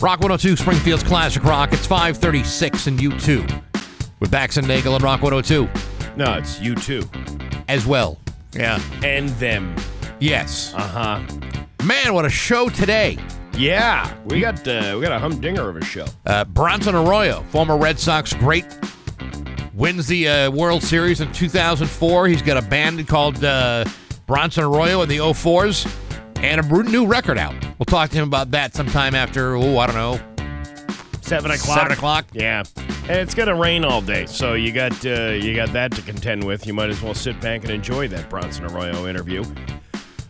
Rock 102, Springfield's Classic Rock. It's 536 and U2 with Bax and Nagel and Rock 102 No, it's you too. as well. Yeah. And them. Yes. Uh huh. Man, what a show today. Yeah, we got uh, we got a humdinger of a show. Uh, Bronson Arroyo, former Red Sox great, wins the uh, World Series in 2004. He's got a band called uh, Bronson Arroyo in the 04s and a new record out. We'll talk to him about that sometime after, oh, I don't know, Seven o'clock. 7 o'clock. Yeah, and it's gonna rain all day, so you got uh, you got that to contend with. You might as well sit back and enjoy that Bronson Arroyo interview.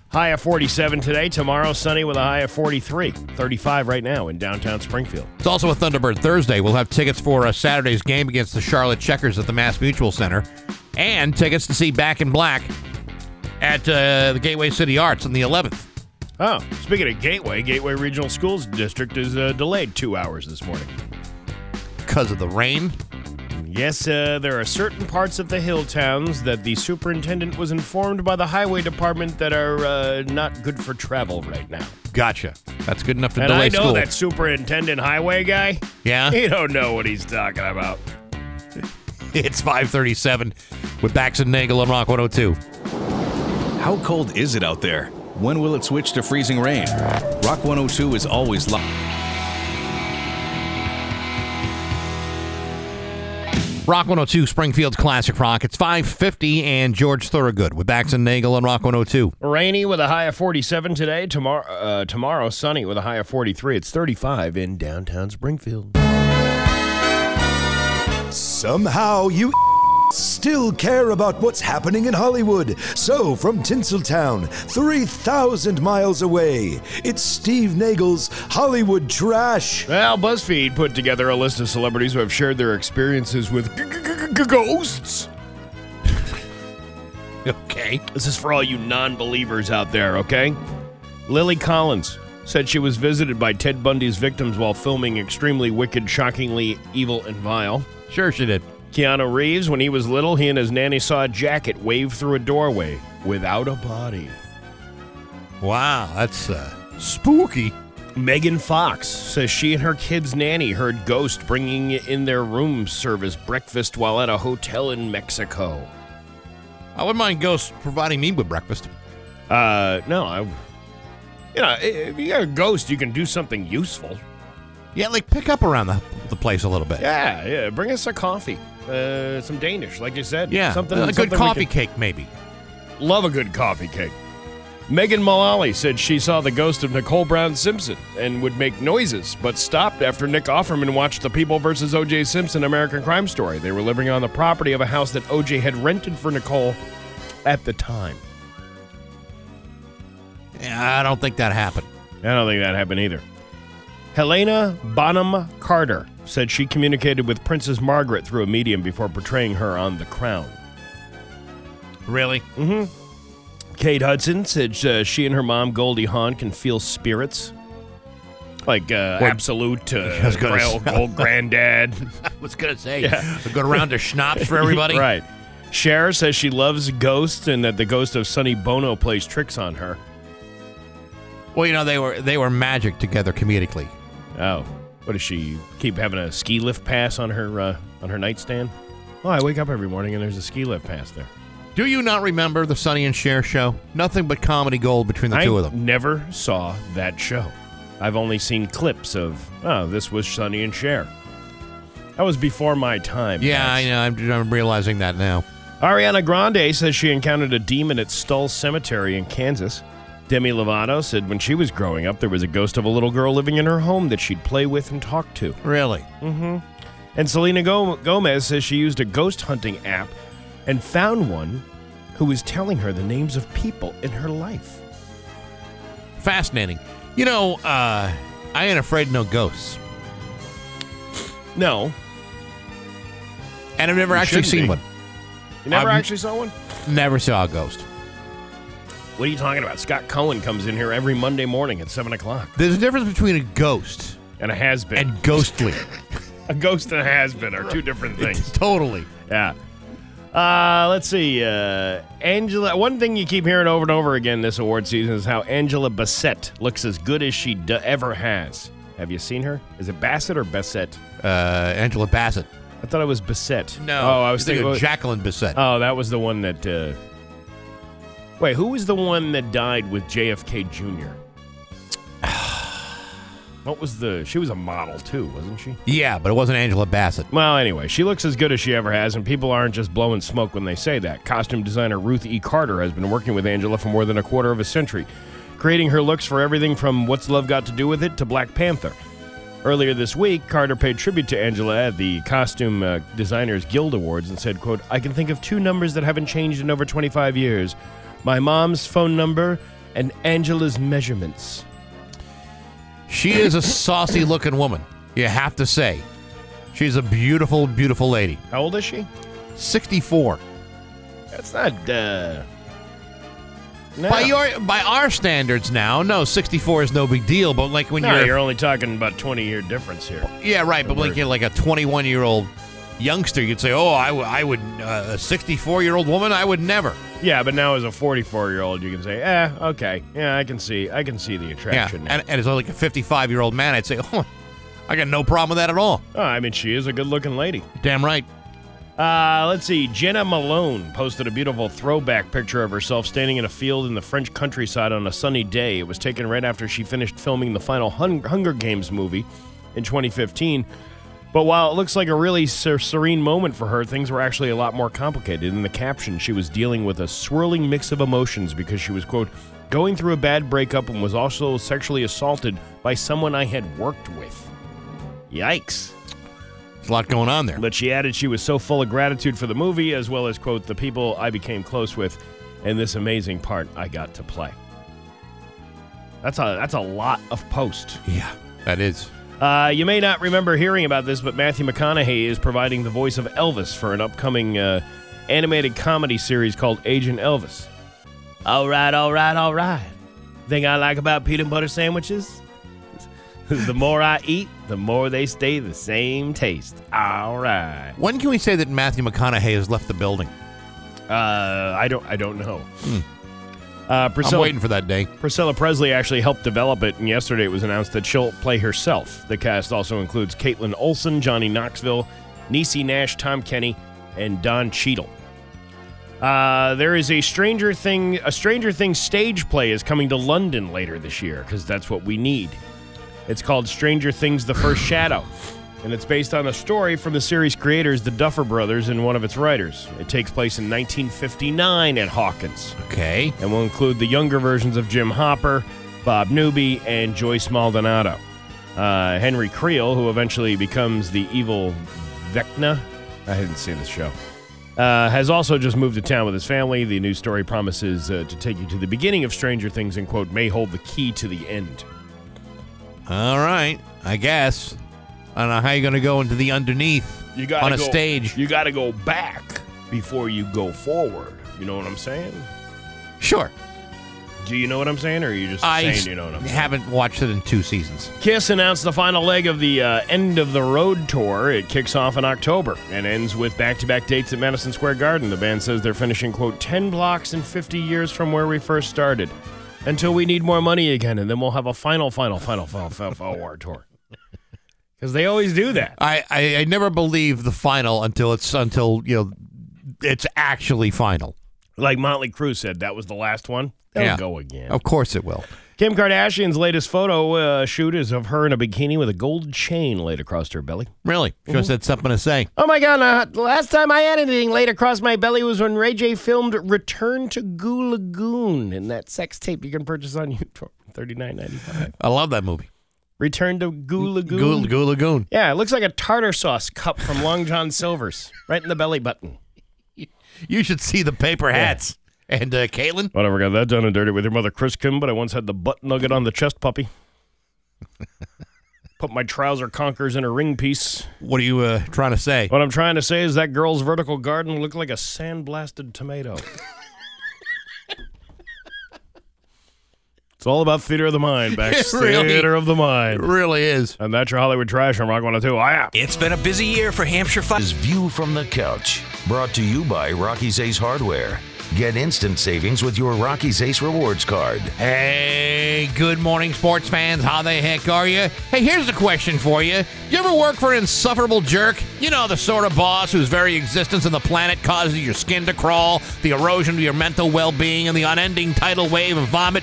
High of 47 today. Tomorrow, sunny with a high of 43. 35 right now in downtown Springfield. It's also a Thunderbird Thursday. We'll have tickets for uh, Saturday's game against the Charlotte Checkers at the Mass Mutual Center and tickets to see Back in Black at uh, the Gateway City Arts on the 11th. Oh, speaking of Gateway, Gateway Regional Schools District is uh, delayed two hours this morning. Because of the rain. Yes, uh, there are certain parts of the hill towns that the superintendent was informed by the highway department that are uh, not good for travel right now. Gotcha. That's good enough to And delay I know school. that superintendent highway guy. Yeah? He don't know what he's talking about. It's 537 with Bax and Nagel on Rock 102. How cold is it out there? When will it switch to freezing rain? Rock 102 is always live. Rock 102, Springfield's Classic Rock. It's 550 and George Thorogood with Bax and Nagel on Rock 102. Rainy with a high of 47 today. Tomorrow, uh, tomorrow sunny with a high of 43. It's 35 in downtown Springfield. Somehow you still care about what's happening in Hollywood. So, from Tinseltown, 3,000 miles away, it's Steve Nagel's Hollywood Trash. Well, BuzzFeed put together a list of celebrities who have shared their experiences with g- g- g- g- ghosts. Okay. This is for all you non believers out there, okay? Lily Collins said she was visited by Ted Bundy's victims while filming Extremely Wicked, Shockingly Evil, and Vile. Sure, she did. Keanu Reeves, when he was little, he and his nanny saw a jacket wave through a doorway without a body. Wow, that's uh, spooky. Megan Fox says she and her kid's nanny heard ghosts bringing in their room service breakfast while at a hotel in Mexico. I wouldn't mind ghosts providing me with breakfast. Uh, no, I, you know, if you got a ghost, you can do something useful. Yeah, like pick up around the, the place a little bit. Yeah, yeah. Bring us a coffee, uh, some Danish, like you said. Yeah, something. a good something we coffee can- cake, maybe. Love a good coffee cake. Megan Mullally said she saw the ghost of Nicole Brown Simpson and would make noises, but stopped after Nick Offerman watched the People vs. O.J. Simpson American Crime Story. They were living on the property of a house that O.J. had rented for Nicole at the time. Yeah, I don't think that happened. I don't think that happened either. Helena Bonham Carter said she communicated with Princess Margaret through a medium before portraying her on The Crown. Really? Mm hmm. Kate Hudson said uh, she and her mom, Goldie Hawn, can feel spirits. Like uh, What- absolute uh, was gonna gra- say- old granddad. I was going to say, Yeah. a good round of schnapps for everybody. right. Cher says she loves ghosts and that the ghost of Sonny Bono plays tricks on her. Well, you know, they were they were magic together comedically. Oh, what does she keep having a ski lift pass on her uh, on her nightstand? Oh, I wake up every morning and there's a ski lift pass there. Do you not remember the Sonny and Cher show? Nothing but comedy gold between the I two of them. never saw that show. I've only seen clips of, oh, this was Sonny and Cher. That was before my time. Yeah, Max. I know. I'm, I'm realizing that now. Ariana Grande says she encountered a demon at Stull Cemetery in Kansas. Demi Lovato said when she was growing up, there was a ghost of a little girl living in her home that she'd play with and talk to. Really? Mm-hmm. And Selena Go- Gomez says she used a ghost hunting app and found one who was telling her the names of people in her life. Fascinating. You know, uh, I ain't afraid of no ghosts. No, And I've never You actually seen be. one. you never I've- actually saw one? Never saw a ghost. What are you talking about? Scott Cohen comes in here every Monday morning at 7 o'clock. There's a difference between a ghost And a has been. and ghostly. a ghost and a has been are two different things. totally. Yeah. Uh, let's see. Uh, Angela. One thing you keep hearing over and over again this award season is how Angela Bassett looks as good as she d- ever has. Have you seen her? Is it Bassett or Bassett? Uh, Angela Bassett. I thought it was Bassett. No. Oh, I was You're thinking. of Jacqueline Bassett. oh, that was the one that. Uh, wait, who was the one that died with JFK Jr.? what was the? She was a model too, wasn't she? yeah, but it wasn't Angela Bassett. Well, anyway, she looks as good as she ever has, and people aren't just blowing smoke when they say that. Costume designer Ruth E. Carter has been working with Angela for more than a quarter of a century, creating her looks for everything from What's Love Got to Do with It to Black Panther. Earlier this week, Carter paid tribute to Angela at the Costume uh, Designers Guild Awards and said, quote, I can think of two numbers that haven't changed in over 25 years. My mom's phone number and Angela's measurements. She is a saucy looking woman. You have to say. She's a beautiful, beautiful lady. How old is she? 64. That's not, uh... No. By your by our standards now, no, 64 is no big deal, but like when no, you're, you're only talking about 20 year difference here. Yeah, right, but like you're like a 21 year old youngster, you'd say, "Oh, I, w- I would uh, a 64 year old woman, I would never." Yeah, but now as a 44 year old, you can say, eh, okay, yeah, I can see, I can see the Yeah, attraction. now. and, and as like a 55 year old man, I'd say, "Oh, I got no problem with that at all." oh, I mean, she is a good looking lady. Damn right. Uh, let's see. Jena Malone posted a beautiful throwback picture of herself standing in a field in the French countryside on a sunny day. It was taken right after she finished filming the final Hun- Hunger Games movie in 2015. But while it looks like a really ser- serene moment for her, things were actually a lot more complicated. In the caption, she was dealing with a swirling mix of emotions because she was, quote, going through a bad breakup and was also sexually assaulted by someone I had worked with. Yikes. There's a lot going on there. But she added she was so full of gratitude for the movie, as well as, quote, the people I became close with and this amazing part I got to play. That's a that's a lot of post. Yeah, that is. Uh, you may not remember hearing about this, but Matthew McConaughey is providing the voice of Elvis for an upcoming uh, animated comedy series called Agent Elvis. All right, all right, all right. Thing I like about peanut butter sandwiches? the more I eat, the more they stay the same taste. All right. When can we say that Matthew McConaughey has left the building? Uh, I don't. I don't know. Uh, I'm Priscilla, waiting for that day. Priscilla Presley actually helped develop it, and yesterday it was announced that she'll play herself. The cast also includes Kaitlin Olson, Johnny Knoxville, Niecy Nash, Tom Kenny, and Don Cheadle. Uh, there is a Stranger Thing, a Stranger Things stage play is coming to London later this year because that's what we need. It's called Stranger Things: The First Shadow, and it's based on a story from the series creators, the Duffer Brothers, and one of its writers. It takes place in 1959 at Hawkins Okay. and will include the younger versions of Jim Hopper, Bob Newby, and Joyce Maldonado. Uh, Henry Creel, who eventually becomes the evil Vecna, I hadn't seen this show, uh, has also just moved to town with his family. The new story promises uh, to take you to the beginning of Stranger Things and, quote, may hold the key to the end. All right. I guess. I don't know how you're going to go into the underneath You gotta on a go- stage. You got to go back before you go forward. You know what I'm saying? Sure. Do you know what I'm saying, or are you just I saying you know what I'm saying? haven't watched it in two seasons. Kiss announced the final leg of the uh, End of the Road tour. It kicks off in October and ends with back to back dates at Madison Square Garden. The band says they're finishing, quote, 10 blocks and 50 years from where we first started until we need more money again, and then we'll have a final, final, final, final, final, final war tour. Because they always do that. I, I, I never believe the final until it's until you know it's actually final. Like Motley Crue said, that was the last one. They'll Yeah. go again. Of course it will. Kim Kardashian's latest photo uh, shoot is of her in a bikini with a gold chain laid across her belly. Really, Mm-hmm. just had something to say. Oh my god, uh, the last time I had anything laid across my belly was when Ray J filmed Return to Goo Lagoon in that sex tape you can purchase on YouTube. Thirty nine ninety five. I love that movie. Return to Goo Lagoon. Goo, Goo Lagoon. Yeah, it looks like a tartar sauce cup from Long John Silver's, right in the belly button. You should see the paper hats. And uh, Caitlin, Whatever, got that done and dirty with your mother, Chris Kim, but I once had the butt nugget on the chest puppy. Put my trouser conkers in a ring piece. what are you uh, trying to say? What I'm trying to say is that girl's vertical garden looked like a sandblasted tomato. It's all about theater of the mind, Bex. It really- theater of the mind. It mind. really is. And that's your Hollywood trash on Rock 102. Oh, yeah. It's been a busy year for Hampshire Fire. is View from the Couch, brought to you by Rocky's Ace Hardware. Get instant savings with your Rocky's Ace Rewards card. Hey, good morning, sports fans. How the heck are you? Hey, here's a question for you. You ever work for an insufferable jerk? You know, the sort of boss whose very existence on the planet causes your skin to crawl, the erosion of your mental well being, and the unending tidal wave of vomit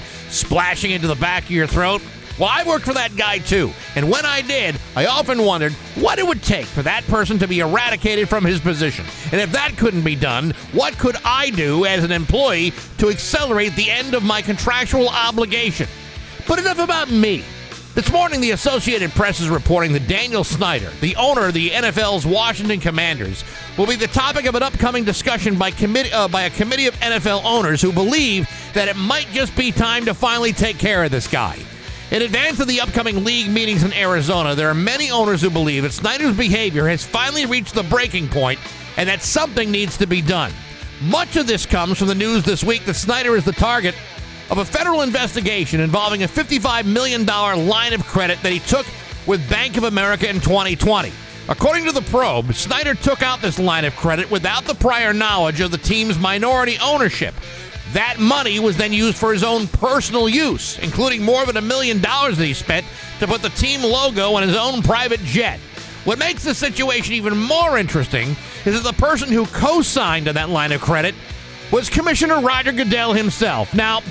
splashing into the back of your throat? Well, I worked for that guy too. And when I did, I often wondered what it would take for that person to be eradicated from his position. And if that couldn't be done, what could I do as an employee to accelerate the end of my contractual obligation? But enough about me. This morning, the Associated Press is reporting that Daniel Snyder, the owner of the NFL's Washington Commanders, will be the topic of an upcoming discussion by, uh, by a committee of NFL owners who believe that it might just be time to finally take care of this guy. In advance of the upcoming league meetings in Arizona, there are many owners who believe that Snyder's behavior has finally reached the breaking point and that something needs to be done. Much of this comes from the news this week that Snyder is the target of a federal investigation involving a $55 million line of credit that he took with Bank of America in 2020. According to the probe, Snyder took out this line of credit without the prior knowledge of the team's minority ownership. That money was then used for his own personal use, including more than a million dollars that he spent to put the team logo on his own private jet. What makes the situation even more interesting is that the person who co signed on that line of credit was Commissioner Roger Goodell himself. Now,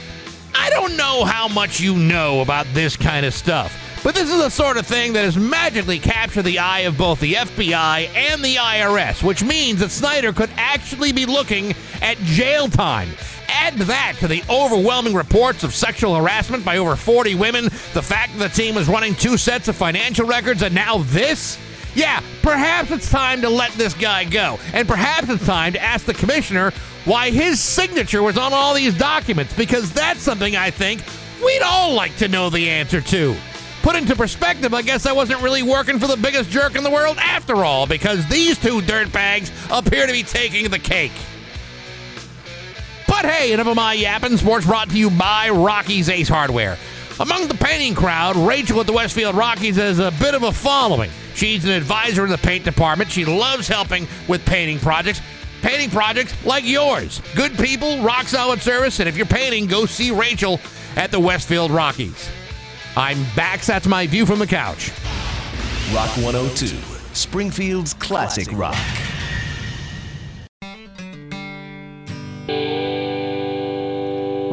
I don't know how much you know about this kind of stuff, but this is the sort of thing that has magically captured the eye of both the FBI and the IRS, which means that Snyder could actually be looking at jail time. Add that to the overwhelming reports of sexual harassment by over 40 women, the fact that the team was running two sets of financial records, and now this? Yeah, perhaps it's time to let this guy go. And perhaps it's time to ask the commissioner why his signature was on all these documents, because that's something I think we'd all like to know the answer to. Put into perspective, I guess I wasn't really working for the biggest jerk in the world after all, because these two dirtbags appear to be taking the cake. But hey, enough of my yapping. Sports brought to you by Rocky's Ace Hardware. Among the painting crowd, Rachel at the Westfield Rockies has a bit of a following. She's an advisor in the paint department. She loves helping with painting projects. Painting projects like yours. Good people, rock solid service, and if you're painting, go see Rachel at the Westfield Rockies. I'm back. That's my view from the couch. Rock 102, Springfield's classic rock.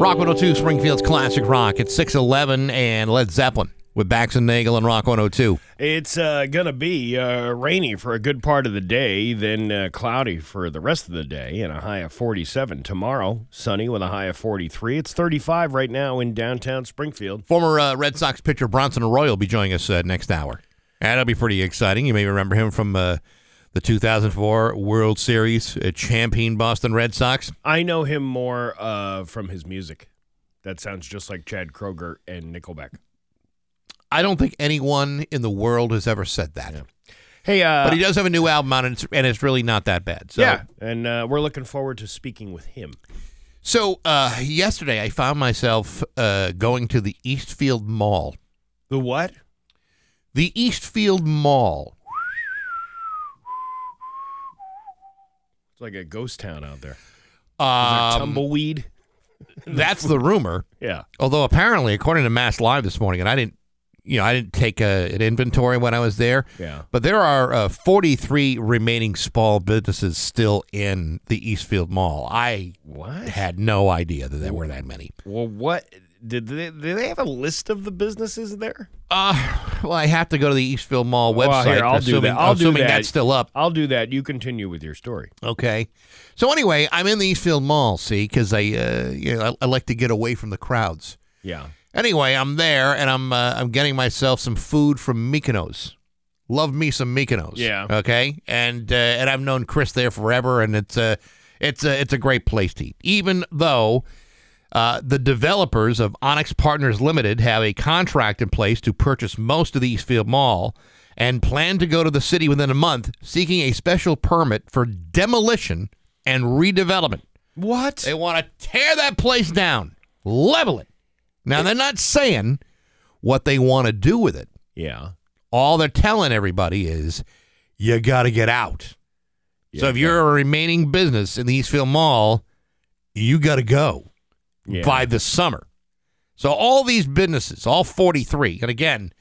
Rock 102, Springfield's classic rock. It's 611 and Led Zeppelin with Bax and Nagel and Rock 102. It's uh, going to be uh, rainy for a good part of the day, then uh, cloudy for the rest of the day, and a high of 47. Tomorrow, sunny with a high of 43. It's 35 right now in downtown Springfield. Former uh, Red Sox pitcher Bronson Arroyo will be joining us uh, next hour. That'll be pretty exciting. You may remember him from uh, the 2004 World Series uh, champion Boston Red Sox. I know him more uh, from his music. That sounds just like Chad Kroeger and Nickelback. I don't think anyone in the world has ever said that. Hey, uh, But he does have a new album out, and it's, and it's really not that bad. So, yeah, and uh, we're looking forward to speaking with him. So uh, yesterday, I found myself uh, going to the Eastfield Mall. The what? The Eastfield Mall. It's like a ghost town out there. Um, there tumbleweed? that's the rumor. Yeah. Although apparently, according to Mass Live this morning, and I didn't, you know, I didn't take a, an inventory when I was there. Yeah. But there are uh, 43 remaining small businesses still in the Eastfield Mall. I What? had no idea that there were that many. Well, what did they? Do they have a list of the businesses there? Uh, well, I have to go to the Eastfield Mall website. Well, here, I'll do that. I'll do assuming that. that's still up. I'll do that. You continue with your story. Okay. So anyway, I'm in the Eastfield Mall, see, because I, uh, you know, I, I like to get away from the crowds. Yeah. Anyway, I'm there and I'm uh, I'm getting myself some food from Mykonos. Love me some Mykonos. Yeah. Okay. And uh, and I've known Chris there forever, and it's a it's a it's a great place to eat. Even though uh, the developers of Onyx Partners Limited have a contract in place to purchase most of the Eastfield Mall and plan to go to the city within a month, seeking a special permit for demolition and redevelopment. What? They want to tear that place down, level it, Now they're not saying what they want to do with it. Yeah. All they're telling everybody is you got to get out. so if you're a remaining business in the Eastfield Mall, you got to go Yeah. by the summer. So all these businesses, all 43, and again,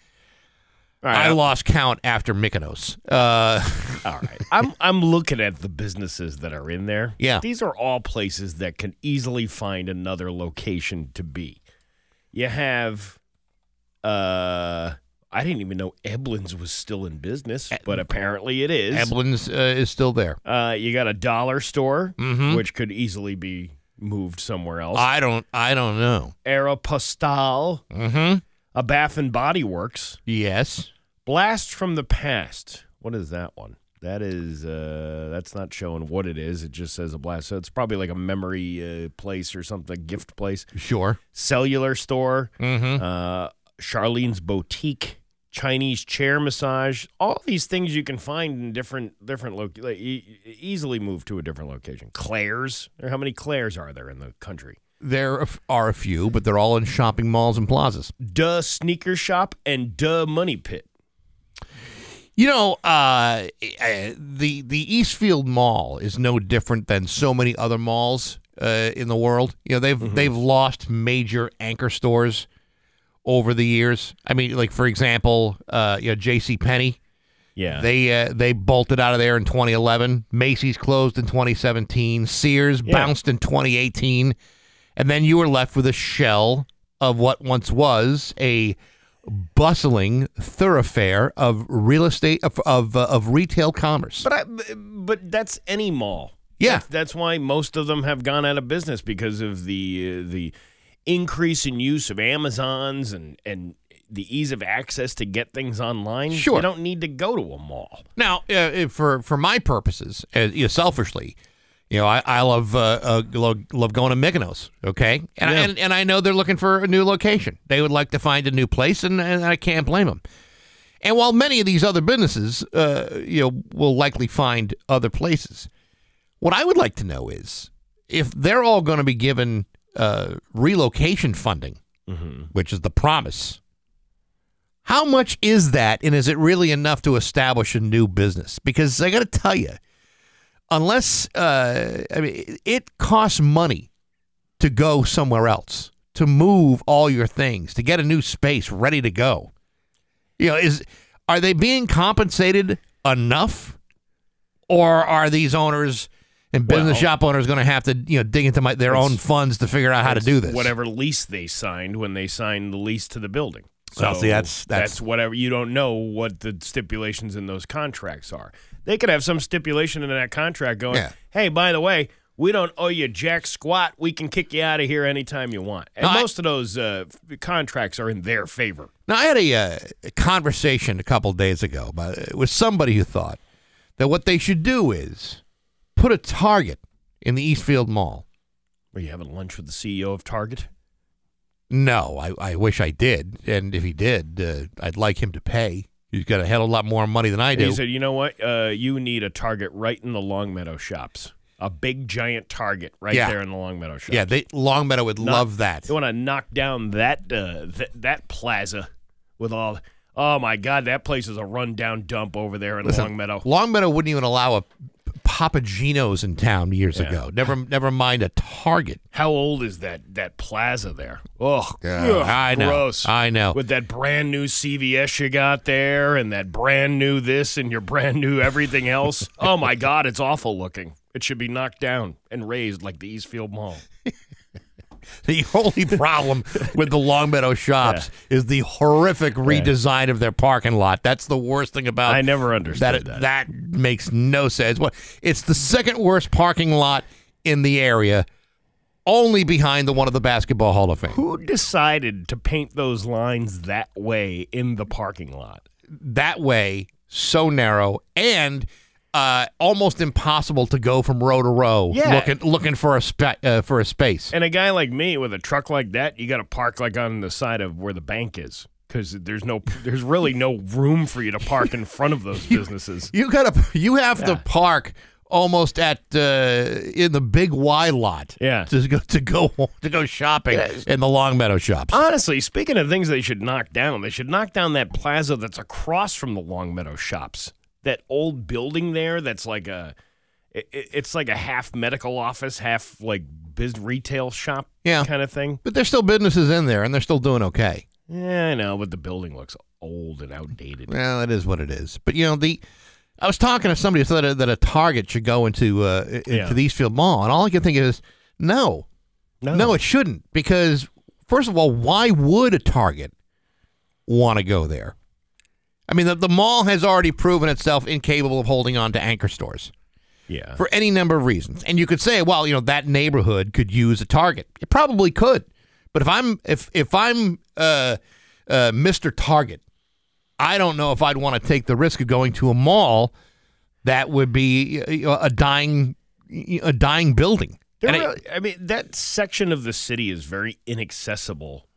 right, I I'm- lost count after Mykonos. Uh, All right. I'm I'm looking at the businesses that are in there. Yeah. These are all places that can easily find another location to be. You have uh I didn't even know Eblin's was still in business, but apparently it is. Eblin's uh, is still there. Uh you got a dollar store Mhm. which could easily be moved somewhere else. I don't. I don't know. Aeropostale, Mm-hmm. a Bath and Body Works, Yes. Blast from the Past. What is that one? That is uh that's not showing what it is. It just says a blast. So it's probably like a memory uh, place or something, a gift place. Sure. Cellular store, Mm-hmm. uh Charlene's boutique, Chinese chair massage. All these things you can find in different different loc like, e- easily move to a different location. Claire's. Or How many Claire's are there in the country? There are a few, but they're all in shopping malls and plazas. Duh sneaker shop and duh money pit. You know, uh, eh, the the Eastfield Mall is no different than so many other malls uh, in the world. You know, they've they've lost major anchor stores over the years. I mean, like for example, uh, you know, J.C. Penney. Yeah. They uh, they bolted out of there in 2011. Macy's closed in 2017. Sears Yeah. bounced in 2018, and then you were left with a shell of what once was a bustling thoroughfare of real estate of of, uh, of retail commerce. But I, but that's any mall. Yeah. that's, that's why most of them have gone out of business because of the uh, the increase in use of Amazons and and the ease of access to get things online. Sure. you don't need to go to a mall. Now, uh, for for my purposes, uh, you know, selfishly, you know, I, I love uh, uh, love, love going to Mykonos. Okay, and, I, and and I know they're looking for a new location. They would like to find a new place, and, and I can't blame them. And while many of these other businesses, uh, you know, will likely find other places, what I would like to know is if they're all going to be given uh, relocation funding, which is the promise. How much is that, and is it really enough to establish a new business? Because I got to tell you, unless uh, I mean, it costs money to go somewhere else, to move all your things, to get a new space ready to go. You know, is are they being compensated enough, or are these owners and business Well- shop owners going to have to you know dig into my, their own funds to figure out how to do this? Whatever lease they signed when they signed the lease to the building. So Well, see, that's- that's- whatever you don't know what the stipulations in those contracts are. They could have some stipulation in that contract going, Yeah. "Hey, by the way, we don't owe you jack squat. We can kick you out of here anytime you want." And No, I- most of those uh, contracts are in their favor. Now, I had a, uh, a conversation a couple days ago about, uh, with somebody who thought that what they should do is put a target in the Eastfield Mall. Were you having lunch with the CEO of Target? No, I, I wish I did. And if he did, uh, I'd like him to pay. He's got a hell of a lot more money than I do. he said, "You know what? Uh, you need a Target right in the Longmeadow shops. A big giant Target right Yeah. there in the Longmeadow shops. yeah, they, Longmeadow would love that. They want to knock down that uh, th- that plaza with all. Oh my God, that place is a rundown dump over there in Longmeadow. Longmeadow wouldn't even allow a Papa Gino's in town years Yeah. ago. Never, never mind a Target. How old is that that plaza there? Oh, I know. gross. I know. With that brand new CVS you got there, and that brand new this, and your brand new everything else. oh my God, it's awful looking. It should be knocked down and raised like the Eastfield Mall. The only problem with the Longmeadow shops is the horrific redesign of their parking lot. That's the worst thing about I never understood that. that. That makes no sense. Well, it's the second worst parking lot in the area, only behind the one of the Basketball Hall of Fame. Who decided to paint those lines that way in the parking lot? That way, so narrow and uh, almost impossible to go from row to row, Yeah. looking looking for a spa- uh, for a space. And a guy like me with a truck like that, you got to park like on the side of where the bank is because there's no, there's really no room for you to park in front of those businesses. You gotta, you have to park almost at uh, in the big Y lot. Yeah. to go to go to go shopping in the Longmeadow shops. Honestly, speaking of things they should knock down, they should knock down that plaza that's across from the Longmeadow shops. That old building there that's like a it, it- it's like a half medical office, half like biz retail shop Yeah. kind of thing. but there's still businesses in there, and they're still doing okay. Yeah, I know, but the building looks old and outdated. Well, it is what it is. But you know the. I was talking to somebody who said that a, that a Target should go into uh, into Yeah. the Eastfield Mall, and all I can think is no, no, it shouldn't because first of all, why would a Target want to go there? I mean, the, the mall has already proven itself incapable of holding on to anchor stores yeah. for any number of reasons. And you could say, well, you know, that neighborhood could use a Target. It probably could. But if I'm if if I'm uh, uh, Mr. Target, I don't know if I'd want to take the risk of going to a mall that would be uh, a dying a dying building. They're And it- really- I mean, that section of the city is very inaccessible.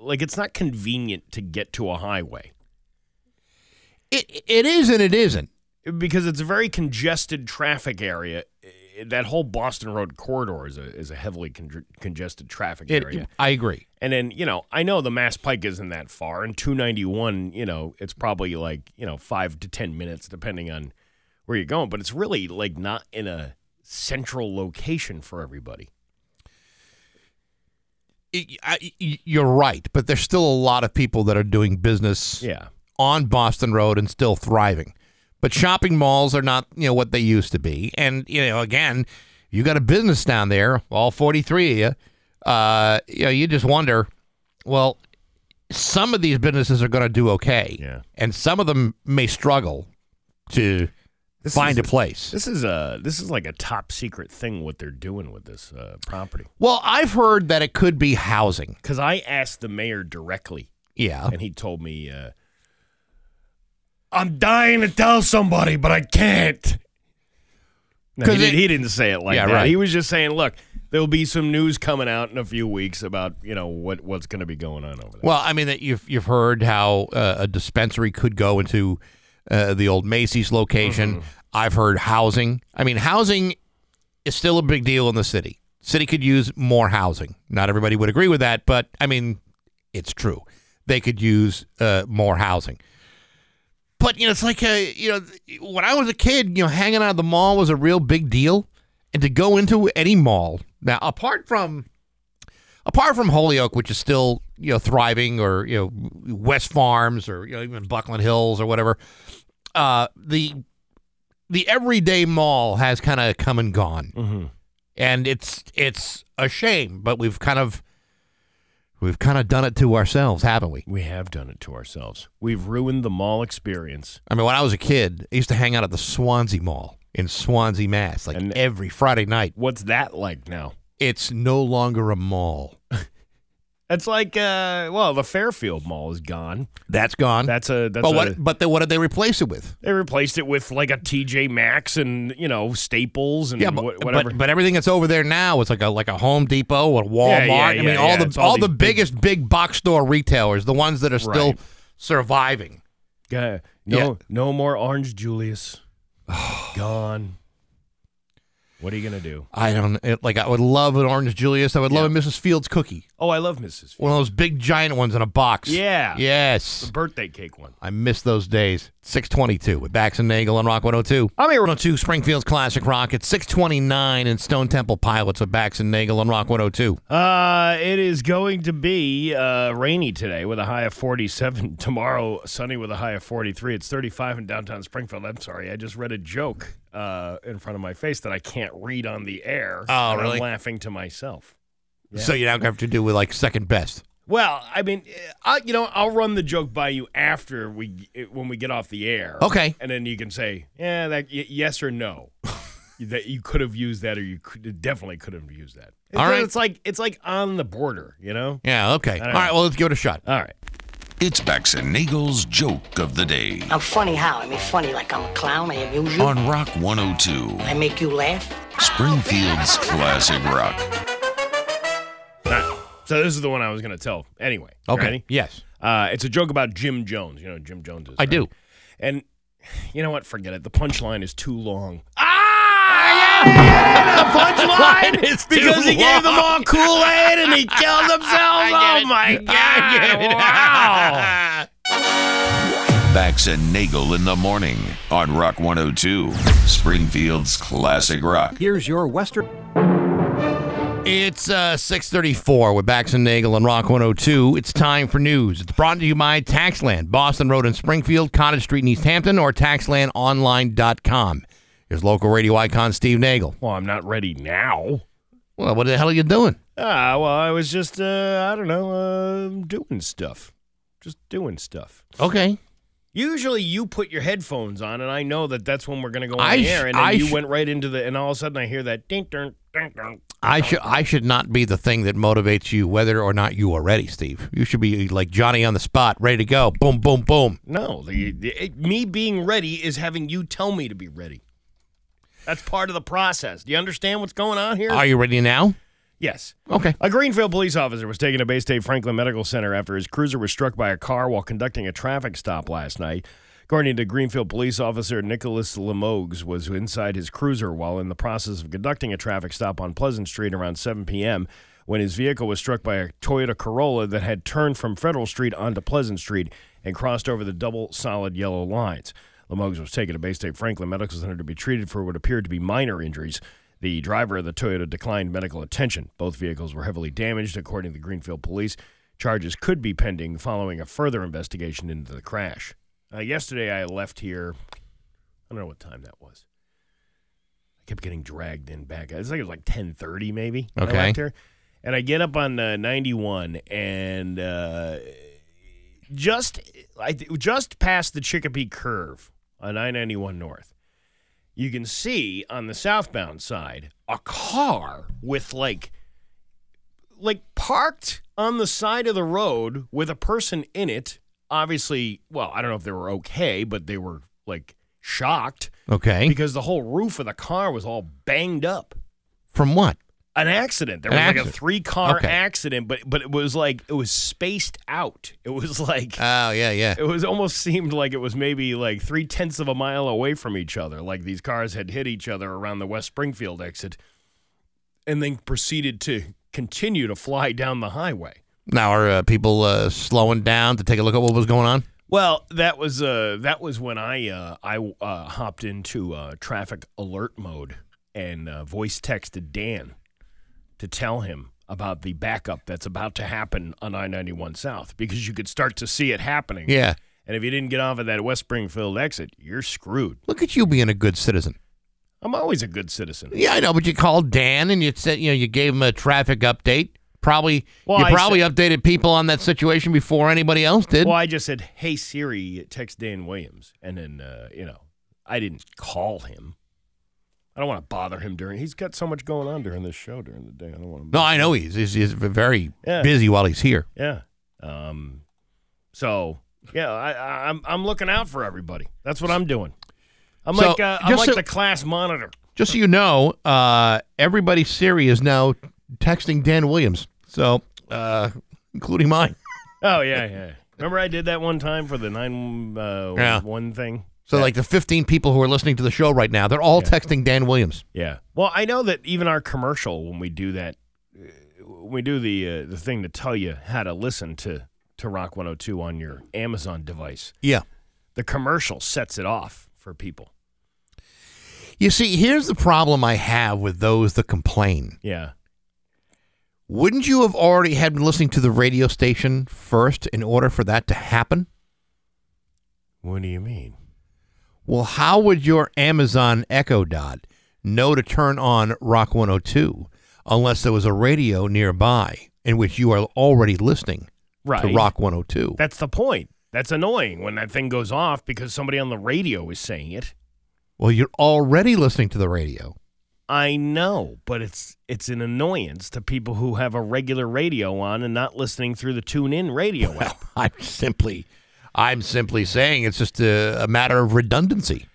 Like, it's not convenient to get to a highway it, it is and it isn't. because it's a very congested traffic area. That whole Boston Road corridor is a is a heavily con- congested traffic It, area. I agree. And then, you know, I know the Mass Pike isn't that far, and 291, you know, it's probably like, you know, five to 10 minutes, depending on where you're going, but it's really like not in a central location for everybody. It- I- you're right, but there's still a lot of people that are doing business Yeah. On Boston Road and still thriving. But shopping malls are not, you know, what they used to be. And you know, again, you got a business down there, all 43 of you. Uh, you know, you just wonder, well, some of these businesses are going to do okay, Yeah. and some of them may struggle to This find a place. This is a this is like a top secret thing what they're doing with this uh, property. well, I've heard that it could be housing. Because I asked the mayor directly, Yeah. and he told me, uh, "I'm dying to tell somebody, but I can't." No, he, did, it- he didn't say it like Yeah, that. right. He was just saying, "Look, there'll be some news coming out in a few weeks about you know what what's going to be going on over there." Well, I mean that you've you've heard how uh, a dispensary could go into uh, the old Macy's location. I've heard housing. I mean, housing is still a big deal in the city. City could use more housing. Not everybody would agree with that, but I mean, it's true. They could use uh, more housing. But you know, it's like uh, you know, when I was a kid, you know, hanging out at the mall was a real big deal, and to go into any mall now, apart from apart from Holyoke, which is still you know thriving, or you know West Farms, or you know even Buckland Hills, or whatever, uh, the the everyday mall has kind of come and gone, Mhm. and it's it's a shame, but we've kind of we've kind of done it to ourselves, haven't we? we have done it to ourselves. We've ruined the mall experience. I mean, when I was a kid, I used to hang out at the Swansea Mall in Swansea, Mass, like And- every Friday night. What's that like now? It's no longer a mall. It's like, uh, well, the Fairfield Mall is gone. That's gone. That's a that's but a, what? But then what did they replace it with? They replaced it with like a TJ Maxx and you know Staples and Yeah, but, wh- whatever. but but everything that's over there now is like a like a Home Depot, a Walmart. yeah, I mean, yeah, all yeah. the all, all the these big- biggest big box store retailers, the ones that are still Right. surviving. Yeah, no, Yeah. no more Orange Julius. Gone. What are you gonna do? I don't it, like. I would love an Orange Julius. I would love a Mrs. Fields cookie, Oh, I love Mrs. Fields. one of those big giant ones in a box. Yeah. Yes. The birthday cake one. I miss those days. 622 with Bax and Nagel on Rock 102. I'm here 102 Springfield's Classic Rock. It's 629 in Stone Temple Pilots with Bax and Nagel on Rock 102. Uh, it is going to be uh, rainy today with a high of 47. Tomorrow, sunny with a high of 43. It's 35 in downtown Springfield. I'm sorry, I just read a joke uh, in front of my face that I can't read on the air. Oh, really? I'm laughing to myself. So you now have to do with like second best. Well, I mean, I, you know, I'll run the joke by you after we when we get off the air. Okay. and then you can say, yeah, that y- yes or no. that you could have used that, or you could, definitely could have used that. It's, All right. it's like it's like on the border, you know. Yeah, okay. All don't right, well, let's give it a shot. All right. It's Bax and Nagel's joke of the day I'm funny how? I mean, funny like I'm a clown. I amuse you. on Rock 102, I make you laugh. Springfield's classic rock. All right. So this is the one I was going to tell. Anyway. Okay. Ready? Yes. Uh, it's a joke about Jim Jones. You know, Jim Jones is. I right? do. And you know what? Forget it. The punchline is too long. Ah! Punchline It's too because he gave them all. Kool Aid and he killed themselves. Oh my god! Wow. Bax and Nagel in the morning on Rock 102, Springfield's classic rock. Here's your Western. It's uh, 634 with Bax and Nagel and Rock 102. It's time for news. It's brought to you by Taxland, Boston Road in Springfield, Cottage Street in East Hampton, or TaxlandOnline.com. Here's local radio icon Steve Nagel. Well, I'm not ready now. Well, what the hell are you doing? Ah, well, I was just, uh, I don't know, uh, doing stuff. Just doing stuff. Okay. Usually you put your headphones on, and I know that that's when we're going to go on I the air, and then I you sh- went right into the, and all of a sudden I hear that ding, ding, ding, ding. I should I should not be the thing that motivates you, whether or not you are ready, Steve. You should be like Johnny on the spot, ready to go. Boom, boom, boom. No, the, the, it- me being ready is having you tell me to be ready. That's part of the process. Do you understand what's going on here? Are you ready now? yes. Okay. A Greenfield police officer was taken to Bay State Franklin Medical Center after his cruiser was struck by a car while conducting a traffic stop last night. According to Greenfield police officer Nicholas Limoges, was inside his cruiser while in the process of conducting a traffic stop on Pleasant Street around 7 p.m. when his vehicle was struck by a Toyota Corolla that had turned from Federal Street onto Pleasant Street and crossed over the double solid yellow lines. Limoges was taken to Bay State Franklin Medical Center to be treated for what appeared to be minor injuries. The driver of the Toyota declined medical attention. Both vehicles were heavily damaged, according to the Greenfield police. Charges could be pending following a further investigation into the crash. Uh, yesterday, I left here. I don't know what time that was. I kept getting dragged in back. It's like it was like ten thirty, maybe. when I Okay. left here. and I get up on uh, ninety one, and uh, just I just past the Chicopee curve on I ninety one north you can see on the southbound side a car with like like parked on the side of the road with a person in it obviously well i don't know if they were okay but they were like shocked Okay. because the whole roof of the car was all banged up From what? An accident there An was like a three car Okay. accident but but it was like it was spaced out it was like Oh, yeah, yeah. it was almost seemed like it was maybe like three tenths of a mile away from each other. Like these cars had hit each other around the West Springfield exit and then proceeded to continue to fly down the highway. Now, are uh, people uh, slowing down to take a look at what was going on? Well, that was uh, that was when I uh, I uh, hopped into uh, traffic alert mode and uh, voice texted Dan to tell him about the backup that's about to happen on I ninety one South because you could start to see it happening. Yeah. And if you didn't get off at that West Springfield exit, you're screwed. Look at you being a good citizen. I'm always a good citizen. Yeah, I know, but you called Dan and you said, you know, you gave him a traffic update. Probably, Well, you I probably updated people on that situation before anybody else did. Well, I just said, "Hey Siri, text Dan Williams," and then uh, you know, I didn't call him. I don't want to bother him during. He's got so much going on during this show during the day. I don't want to. no, I know he's he's, he's very Yeah. busy while he's here. Yeah. Um. So yeah, I, I, I'm I'm looking out for everybody. That's what I'm doing. I'm So, like uh, I'm like so- the class monitor. Just so you know, uh, everybody's Siri is now texting Dan Williams. So, uh, including mine. Oh yeah, yeah. Remember I did that one time for the nine uh, Yeah. one thing. So, like the 15 people who are listening to the show right now, they're all texting Dan Williams. Yeah. Well, I know that even our commercial when we do that, uh, when we do the uh, the thing to tell you how to listen to to Rock 102 on your Amazon device, Yeah. the commercial sets it off for people. You see, here's the problem I have with those that complain. Yeah. Wouldn't you have already had been listening to the radio station first in order for that to happen? What do you mean? Well, how would your Amazon Echo Dot know to turn on Rock 102 unless there was a radio nearby in which you are already listening Right. to Rock 102? That's the point. That's annoying when that thing goes off because somebody on the radio is saying it. Well, you're already listening to the radio. I know, but it's it's an annoyance to people who have a regular radio on and not listening through the TuneIn radio app. I'm simply, I'm simply saying it's just a, a matter of redundancy.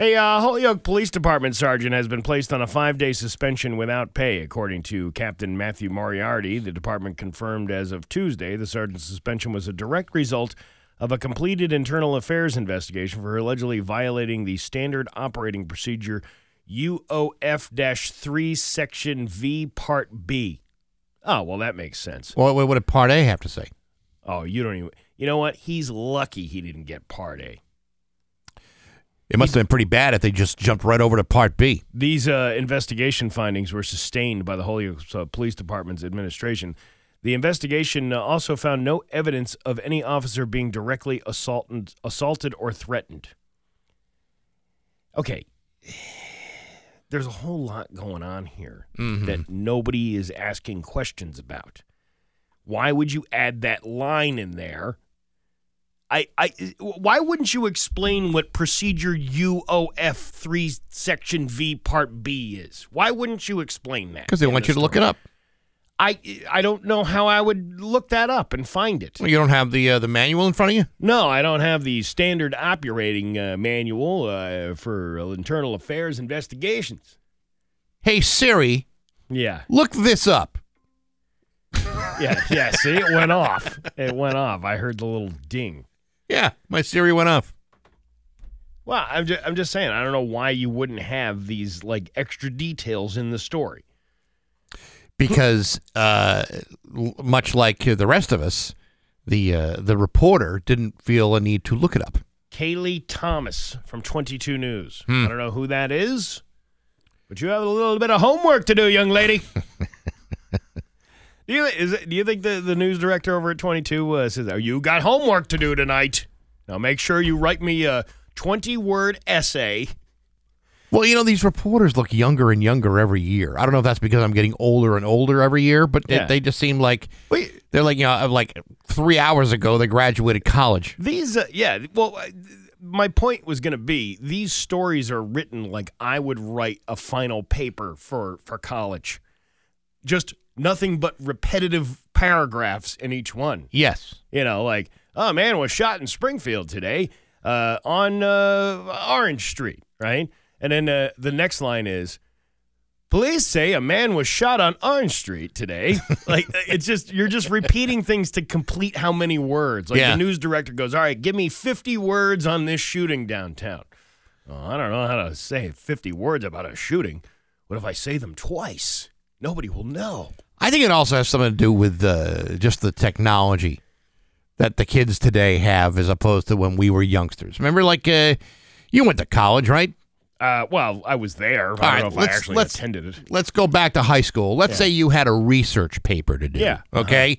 A uh, Holyoke Police Department sergeant has been placed on a five day suspension without pay, according to Captain Matthew Moriarty. The department confirmed as of Tuesday the sergeant's suspension was a direct result of a completed internal affairs investigation for allegedly violating the standard operating procedure UOF 3, Section V, Part B. Oh, well, that makes sense. Well, what did Part A have to say? Oh, you don't even. You know what? He's lucky he didn't get Part A. It must have been pretty bad if they just jumped right over to Part B. These uh, investigation findings were sustained by the Holyoke uh, Police Department's administration. The investigation uh, also found no evidence of any officer being directly assaulted, assaulted or threatened. Okay, there's a whole lot going on here that nobody is asking questions about. Why would you add that line in there? I, I, why wouldn't you explain what procedure UOF three section V part B is? Why wouldn't you explain that? Because they want the you to look it up. I, I don't know how I would look that up and find it. Well, you don't have the uh, the manual in front of you. No, I don't have the standard operating uh, manual uh, for internal affairs investigations. Hey Siri, Yeah, look this up. yeah, yeah. See, it went off. It went off. I heard the little ding. Yeah, my Siri went off. Well, I'm just, I'm just saying. I don't know why you wouldn't have these like extra details in the story. because uh, much like the rest of us, the uh, the reporter didn't feel a need to look it up. Kaylee Thomas from 22 News. Hmm. I don't know who that is, but you have a little bit of homework to do, young lady. do you is it, do you think the, the news director over at 22 uh, says, "Oh, you got homework to do tonight. Now make sure you write me a 20 word essay." Well, you know these reporters look younger and younger every year. I don't know if that's because I'm getting older and older every year, but Yeah. they just seem like Wait, they're like you know like three hours ago they graduated college. These, uh, yeah. Well, uh, my point was going to be these stories are written like I would write a final paper for for college, just nothing but repetitive paragraphs in each one. Yes, You know, like oh man was shot in Springfield today uh, on uh, Orange Street, right? And then uh, the next line is. Police say a man was shot on Orange Street today. like it's just you're just repeating things to complete how many words. Like Yeah. the news director goes, "All right, give me 50 words on this shooting downtown." Oh, I don't know how to say 50 words about a shooting. What if I say them twice? Nobody will know. I think it also has something to do with uh, just the technology that the kids today have as opposed to when we were youngsters. Remember, like uh, you went to college, right? Uh, well, I was there. I don't right, know if I let's- actually let's- attended it. let's go back to high school. Let's Yeah. say you had a research paper to do. Yeah. Okay.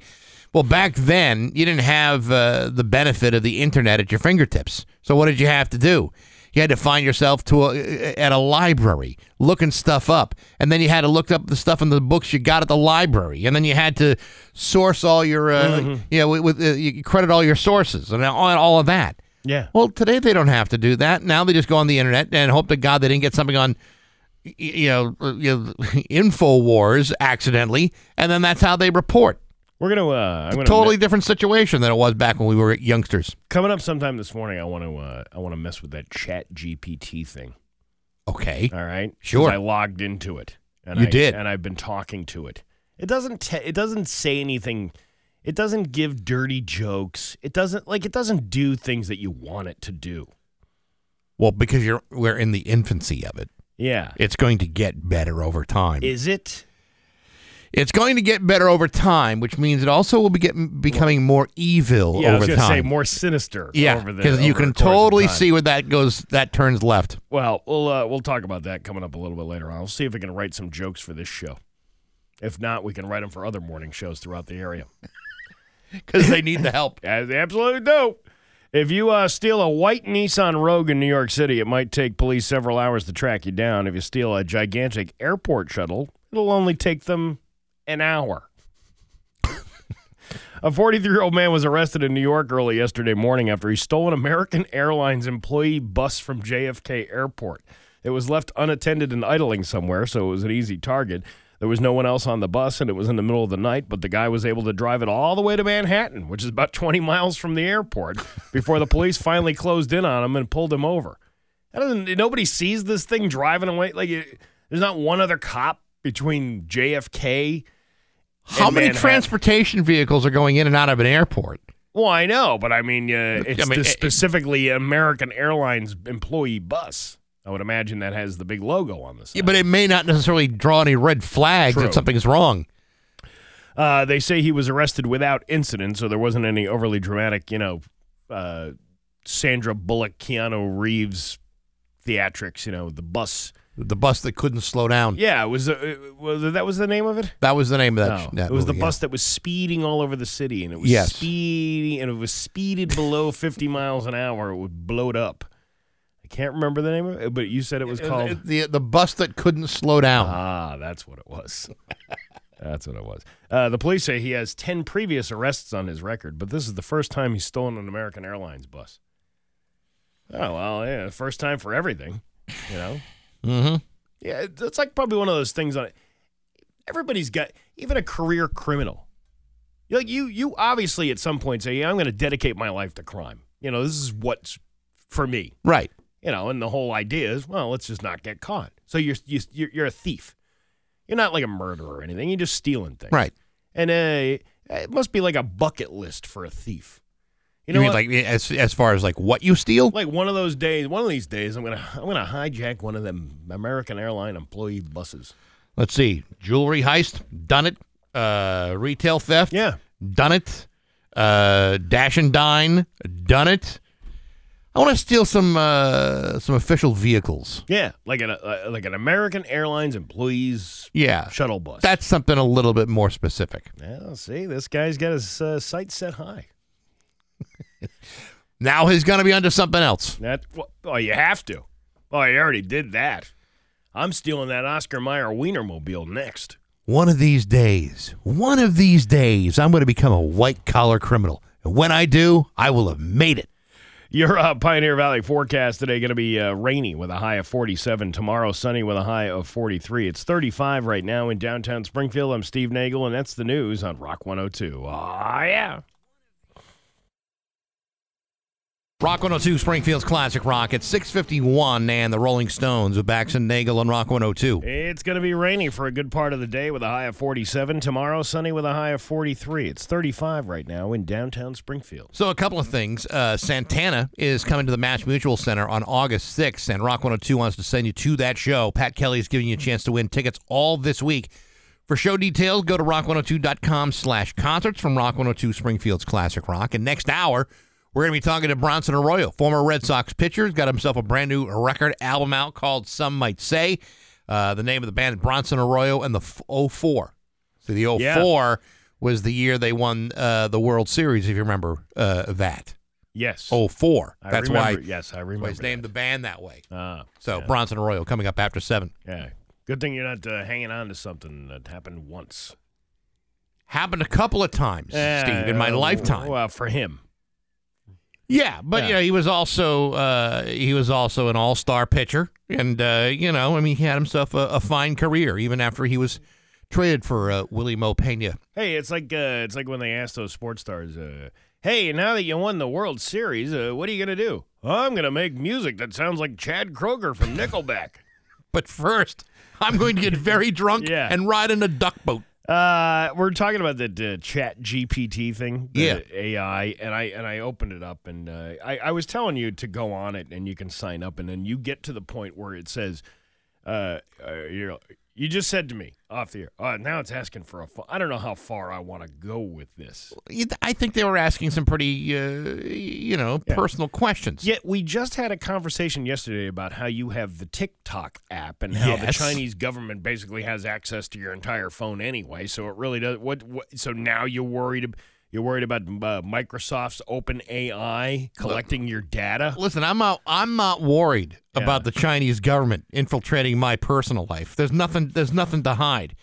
Well, back then you didn't have uh, the benefit of the internet at your fingertips. So what did you have to do? You had to find yourself to a, at a library looking stuff up, and then you had to look up the stuff in the books you got at the library, and then you had to source all your, uh, Mm-hmm. you know, with, with uh, you credit all your sources and all, all of that. Yeah. Well, today they don't have to do that. Now they just go on the internet and hope to God they didn't get something on, you know, uh, you know Infowars accidentally, and then that's how they report. We're gonna. Uh, gonna Totally different situation than it was back when we were youngsters. coming up sometime this morning. I want to. Uh, I want to mess with that Chat GPT thing. Okay. All right. Sure. I logged into it. And You I, did. and I've been talking to it. It doesn't. Te- it doesn't say anything. It doesn't give dirty jokes. It doesn't like. It doesn't do things that you want it to do. Well, because you're we're in the infancy of it. Yeah. It's going to get better over time. Is it? It's going to get better over time, which means it also will be getting becoming more evil Yeah. I over was gonna say time. more sinister. yeah, over the- because you can the course of totally see where that goes. That turns left. Well, we'll uh, we'll talk about that coming up a little bit later on. I'll see if we can write some jokes for this show. If not, we can write them for other morning shows throughout the area. Because they need the help. Yeah, they absolutely do. If you uh, steal a white Nissan Rogue in New York City, it might take police several hours to track you down. If you steal a gigantic airport shuttle, it'll only take them an hour. a 43 year old man was arrested in New York early yesterday morning after he stole an American Airlines employee bus from JFK Airport. It was left unattended and idling somewhere, so it was an easy target. There was no one else on the bus, and it was in the middle of the night, but the guy was able to drive it all the way to Manhattan, which is about 20 miles from the airport, before the police finally closed in on him and pulled him over. Nobody sees this thing driving away. Like, it, there's not one other cop between JFK. How many Manhattan. transportation vehicles are going in and out of an airport? Well, I know, but I mean, uh, it's I mean, the it- specifically American Airlines employee bus. I would imagine that has the big logo on the side. Yeah, but it may not necessarily draw any red flags True. that something's wrong. Uh, they say he was arrested without incident, so there wasn't any overly dramatic, you know, uh, Sandra Bullock, Keanu Reeves theatrics. You know, the bus. The bus that couldn't slow down. Yeah, it was. Uh, was that was the name of it? That was the name of that. No, that it was the movie, bus that was speeding all over the city, and it was Yes. speeding, and it was speeded below 50 miles an hour. It would blow it up. I can't remember the name of it, but you said it was Yeah. called. the the bus that couldn't slow down. Ah, that's what it was. that's what it was. Uh, the police say he has 10 previous arrests on his record, but this is the first time he's stolen an American Airlines bus. Oh, well, yeah, first time for everything, you know? Mm-hmm. Yeah, it- it's like probably one of those things on it. everybody's got even a career criminal. Like you you obviously at some point say, yeah, I'm going to dedicate my life to crime. You know, this is what's for me. Right. You know, and the whole idea is, well, let's just not get caught. So you're you, you're, you're a thief. You're not like a murderer or anything. You're just stealing things. Right. And uh, it must be like a bucket list for a thief. You, You know mean what? like as as far as like what you steal? like one of those days, one of these days, I'm gonna I'm gonna hijack one of them American airline employee buses. Let's see. Jewelry heist, done it. Uh, retail theft, Yeah. done it. Uh, dash and dine, done it. I want to steal some uh, some official vehicles. Yeah, like an uh, like an American Airlines employees Yeah, shuttle bus. that's something a little bit more specific. yeah. See, this guy's got his uh, sights set high. Now he's going to be under something else. That well, oh, you have to. Oh, you already did that. I'm stealing that Oscar Mayer Wienermobile next. One of these days, one of these days, I'm going to become a white collar criminal. And when I do, I will have made it. Your uh, Pioneer Valley forecast today going to be uh, rainy with a high of 47. Tomorrow, sunny with a high of 43. It's 35 right now in downtown Springfield. I'm Steve Nagel, and that's the news on Rock 102. Ah, yeah. Rock 102, Springfield's Classic Rock at 651, and the Rolling Stones with Bax and Nagel on Rock 102. It's going to be rainy for a good part of the day with a high of 47. Tomorrow, sunny with a high of 43. It's 35 right now in downtown Springfield. So, a couple of things. Uh, Santana is coming to the Mass Mutual Center on August 6th, and Rock 102 wants to send you to that show. Pat Kelly is giving you a chance to win tickets all this week. For show details, go to rock102.com slash concerts from Rock 102 Springfield's Classic Rock. And next hour, we're going to be talking to Bronson Arroyo, former Red Sox pitcher. He's got himself a brand new record album out called Some Might Say. Uh, the name of the band is Bronson Arroyo and the f- 04. So the 04 was the year they won uh, the World Series, if you remember uh, that. Yes. 04. I That's remember- why Yes, I remember. he's named the band that way. Ah, So yeah. Bronson Arroyo coming up after 7. yeah. Good thing you're not uh, hanging on to something that happened once. Happened a couple of times, Steve, in my Uh, lifetime. Well, for him. Yeah, but you Yeah. know he was also uh, he was also an all star pitcher, and uh, you know I mean he had himself a, a fine career even after he was traded for uh, Wily Mo Peña. Hey, it's like uh, it's like when they ask those sports stars, uh, "Hey, now that you won the World Series, uh, what are you gonna do?" I'm gonna make music that sounds like Chad Kroeger from Nickelback. But first, I'm going to get very drunk Yeah. and ride in a duck boat. Uh, we're talking about the, uh, Chat GPT thing, the Yeah. AI, and I and I opened it up, and uh, I I was telling you to go on it, and you can sign up, and then you get to the point where it says, uh, uh you know, you just said to me off the air, uh, now it's asking for a. Fo- I don't know how far I want to go with this. I think they were asking some pretty uh, you know Yeah. personal questions. Yet we just had a conversation yesterday about how you have the TikTok app and how the Chinese government basically has access to your entire phone anyway. So it really does. What? what so now you're worried. ab- You're worried about uh, Microsoft's Open AI collecting your data. Listen, I'm not I'm not worried Yeah. about the Chinese government infiltrating my personal life. There's nothing there's nothing to hide.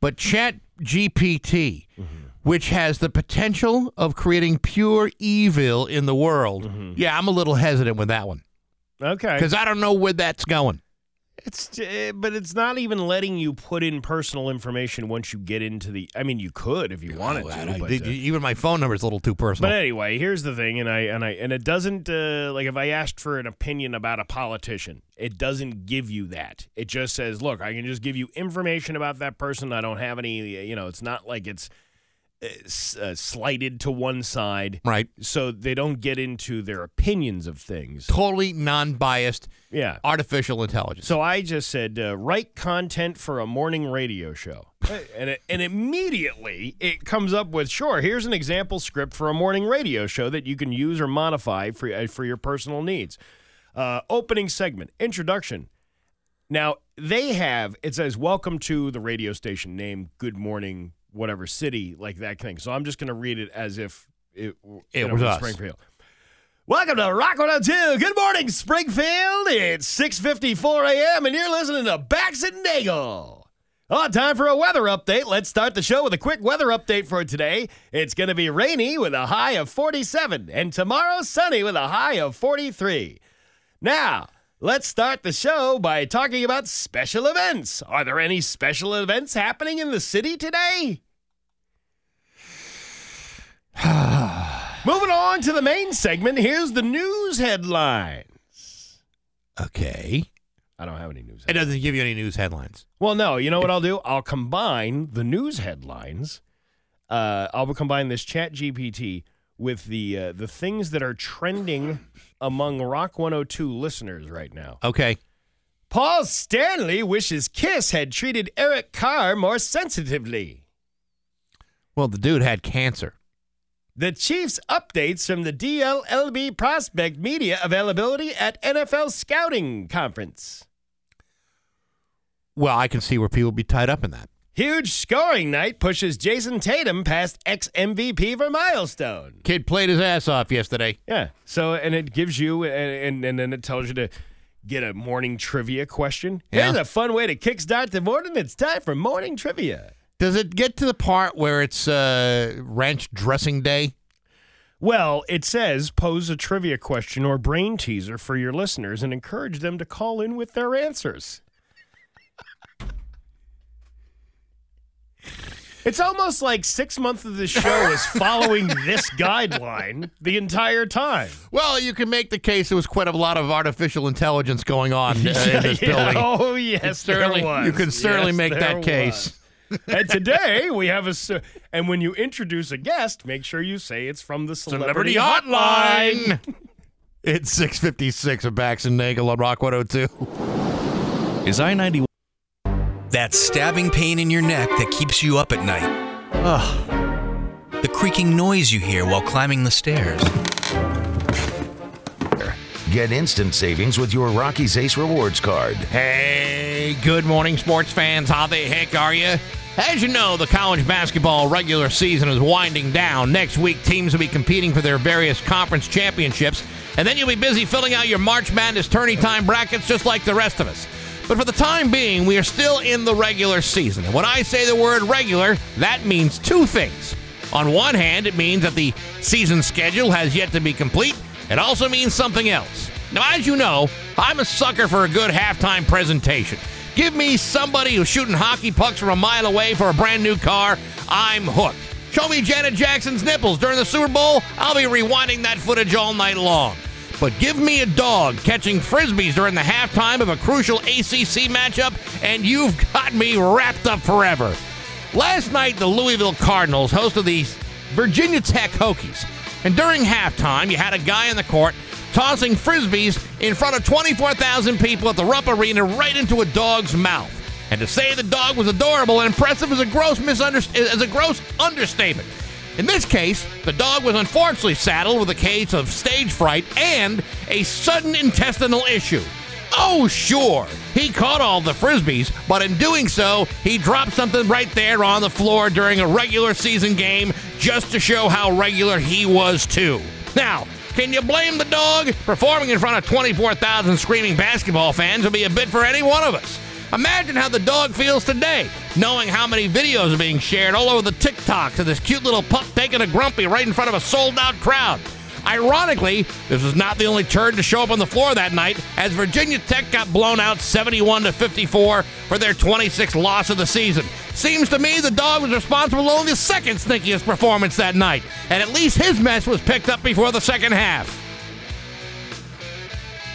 But Chat GPT, which has the potential of creating pure evil in the world, yeah, I'm a little hesitant with that one Okay. because I don't know where that's going. It's uh, but it's not even letting you put in personal information once you get into the. I mean, you could if you wanted to. I- but, uh, even my phone number is a little too personal. But anyway, here's the thing, and I and I and it doesn't uh, like if I asked for an opinion about a politician, it doesn't give you that. It just says, look, I can just give you information about that person. I don't have any, you know, it's not like it's uh, slighted to one side, Right. So they don't get into their opinions of things. Totally non-biased, Yeah. artificial intelligence. So I just said, uh, write content for a morning radio show. and, it, and immediately it comes up with, sure, here's an example script for a morning radio show that you can use or modify for, uh, for your personal needs. Uh, opening segment, introduction. Now, they have, it says, welcome to the radio station name, good morning, whatever city, like that thing. So I'm just going to read it as if it, It know, was us. Springfield. Welcome to Rock 102. Good morning, Springfield. It's 6.54 a.m. and you're listening to Bax and Nagel. On time for a weather update. Let's start the show with a quick weather update for today. It's going to be rainy with a high of 47 and tomorrow sunny with a high of 43. Now, let's start the show by talking about special events. Are there any special events happening in the city today? Moving on to the main segment, here's the news headlines. okay. I don't have any news. It doesn't give you any news headlines. Well, no, you know what I'll do? I'll combine the news headlines. Uh, I'll combine this Chat GPT with the uh, the things that are trending among Rock 102 listeners right now. Okay. Paul Stanley wishes Kiss had treated Eric Carr more sensitively. Well, the dude had cancer. The Chiefs updates from the DLLB prospect media availability at NFL scouting conference. Well, I can see where people be tied up in that. Huge scoring night pushes Jayson Tatum past ex MVP for milestone. Kid played his ass off yesterday. Yeah. So and it gives you and and, and then it tells you to get a morning trivia question. Yeah. Here's a fun way to kickstart the morning. It's time for morning trivia. Does it get to the part where it's uh, ranch dressing day? Well, it says pose a trivia question or brain teaser for your listeners and encourage them to call in with their answers. It's almost like six months of the show is following this guideline the entire time. Well, you can make the case there was quite a lot of artificial intelligence going on uh, in this building. Oh, yes, certainly, there was. you can certainly Yes, make that case. Was. and today we have a s- and when you introduce a guest, make sure you say it's from the celebrity, hotline. It's 656 of Bax and Nagel on Rock 102. Is I 91 That stabbing pain in your neck that keeps you up at night. Ugh. The creaking noise you hear while climbing the stairs. Get instant savings with your Rocky's Ace Rewards card. Hey, good morning, sports fans. How the heck are you? As you know, the college basketball regular season is winding down. Next week, teams will be competing for their various conference championships, and then you'll be busy filling out your March Madness tourney time brackets just like the rest of us. But for the time being, we are still in the regular season. And when I say the word regular, that means two things. On one hand, it means that the season schedule has yet to be complete. It also means something else. Now, as you know, I'm a sucker for a good halftime presentation. Give me somebody who's shooting hockey pucks from a mile away for a brand new car. I'm hooked. Show me Janet Jackson's nipples during the Super Bowl. I'll be rewinding that footage all night long. But give me a dog catching frisbees during the halftime of a crucial ACC matchup, and you've got me wrapped up forever. Last night, the Louisville Cardinals hosted the Virginia Tech Hokies. And during halftime, you had a guy in the court tossing frisbees in front of 24,000 people at the Rupp Arena right into a dog's mouth. And to say the dog was adorable and impressive is a gross misunder- is a gross understatement. In this case, the dog was unfortunately saddled with a case of stage fright and a sudden intestinal issue. Oh, sure, he caught all the frisbees, but in doing so, he dropped something right there on the floor during a regular season game just to show how regular he was, too. Now, can you blame the dog? Performing in front of 24,000 screaming basketball fans would be a bit for any one of us. Imagine how the dog feels today, knowing how many videos are being shared all over the TikToks of this cute little pup taking a grumpy right in front of a sold out crowd. Ironically, this was not the only turd to show up on the floor that night, as Virginia Tech got blown out 71 to 54 for their 26th loss of the season. Seems to me the dog was responsible only the second stinkiest performance that night, and at least his mess was picked up before the second half.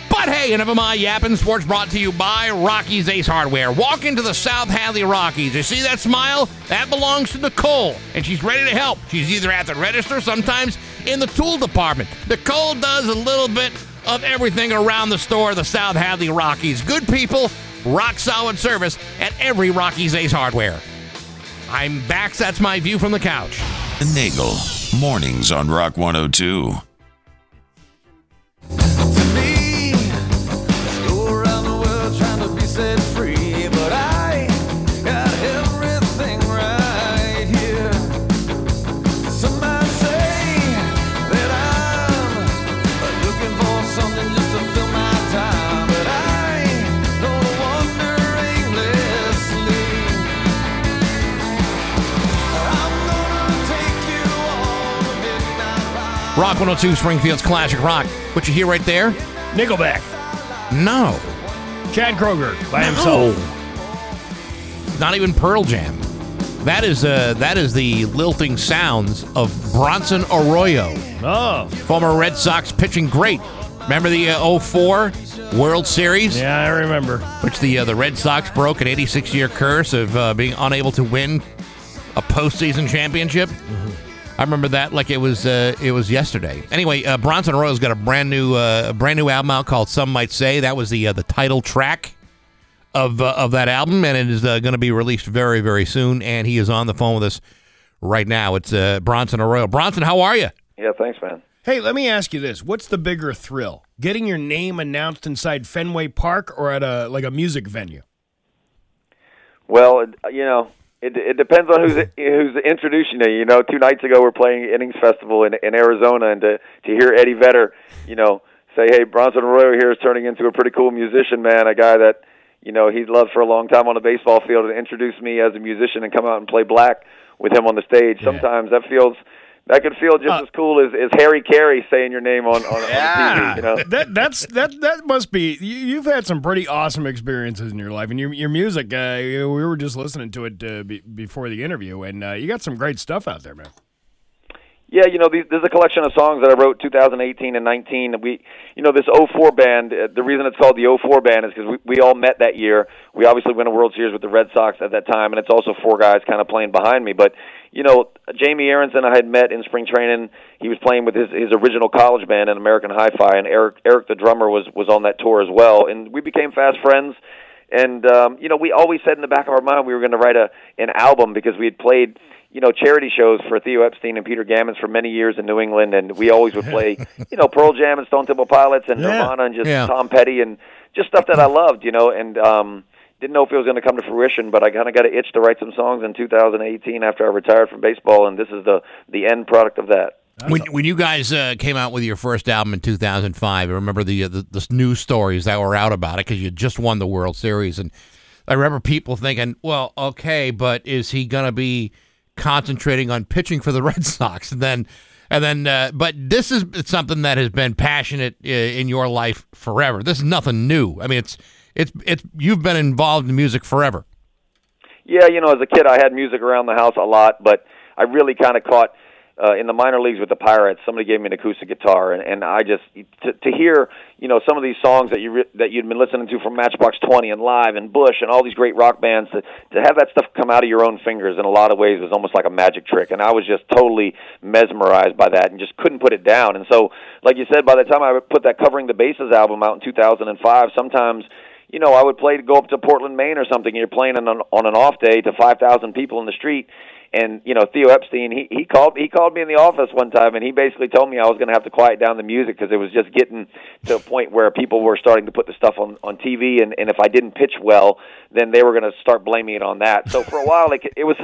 But hey, of my yapping. Sports brought to you by Rocky's Ace Hardware. Walk into the South Hadley Rockies. You see that smile? That belongs to Nicole, and she's ready to help. She's either at the register, sometimes in the tool department. Nicole does a little bit of everything around the store, the South Hadley Rockies. Good people, rock solid service at every Rocky's Ace Hardware. I'm back. That's my view from the couch. Nagel. Mornings on Rock 102. Rock 102 Springfield's Classic Rock. What you hear right there? Nickelback. No. Chad Kroeger by himself. Not even Pearl Jam. That is uh, that is the lilting sounds of Bronson Arroyo, Oh. former Red Sox pitching great. Remember the uh, 04 World Series, Yeah, I remember. which the uh, the Red Sox broke an 86 year curse of uh, being unable to win a postseason championship. I remember that like it was uh, it was yesterday. Anyway, uh, Bronson Arroyo's got a brand new uh, a brand new album out called Some Might Say. That was the uh, the title track of uh, of that album, and it is uh, going to be released very very soon. And he is on the phone with us right now. It's uh, Bronson Arroyo. Bronson, how are you? Yeah, thanks, man. Hey, let me ask you this: What's the bigger thrill, getting your name announced inside Fenway Park or at a like a music venue? Well, you know, it it depends on who's who's introducing you. You know, two nights ago we're playing Innings Festival in in Arizona, and to to hear Eddie Vedder, you know, say, "Hey, Bronson Arroyo here is turning into a pretty cool musician, man. A guy that." You know, he's loved for a long time on the baseball field and introduce me as a musician and come out and play black with him on the stage. Sometimes that feels that could feel just as cool as, as Harry Caray saying your name on, on, on TV, you know. that that's that that must be. You, you've had some pretty awesome experiences in your life, and your your music. Uh, we were just listening to it uh, be, before the interview, and uh, you got some great stuff out there, man. Yeah, you know, there's a collection of songs that I wrote 2018 and 19. We, you know, this 04 band. Uh, the reason it's called the 04 band is because we, we all met that year. We obviously won a World Series with the Red Sox at that time, and it's also four guys kind of playing behind me. But you know, Jamie Arentzen I had met in spring training. He was playing with his his original college band in American Hi-Fi, and Eric Eric the drummer was was on that tour as well, and we became fast friends. And um, you know, we always said in the back of our mind we were going to write a an album because we had played you know charity shows for Theo Epstein and Peter Gammons for many years in New England, and we always would play you know Pearl Jam and Stone Temple Pilots and Yeah. Nirvana and just Yeah. Tom Petty and just stuff that I loved, you know, and um didn't know if it was going to come to fruition, but I kind of got an itch to write some songs in 2018 after I retired from baseball, and this is the the end product of that. When, when you guys uh, came out with your first album in 2005, I remember the, uh, the the news stories that were out about it because you just won the World Series, and I remember people thinking, "Well, okay, but is he going to be concentrating on pitching for the Red Sox?" And then, and then, uh, but this is something that has been passionate uh, in your life forever. This is nothing new. I mean, it's it's it's you've been involved in music forever. Yeah, you know, as a kid, I had music around the house a lot, but I really kind of caught uh, in the minor leagues with the Pirates. Somebody gave me an acoustic guitar, and, and I just to, to hear, you know, some of these songs that you re- that you'd been listening to from Matchbox Twenty and Live and Bush and all these great rock bands to to have that stuff come out of your own fingers in a lot of ways was almost like a magic trick, and I was just totally mesmerized by that and just couldn't put it down. And so, like you said, by the time I put that covering the bases album out in 2005, sometimes you know, I would play to go up to Portland, Maine or something. And you're playing on an, on an off day to 5,000 people in the street. And you know, Theo Epstein, he he called he called me in the office one time, and he basically told me I was going to have to quiet down the music because it was just getting to a point where people were starting to put the stuff on on TV, and and if I didn't pitch well, then they were going to start blaming it on that. So for a while, like it was,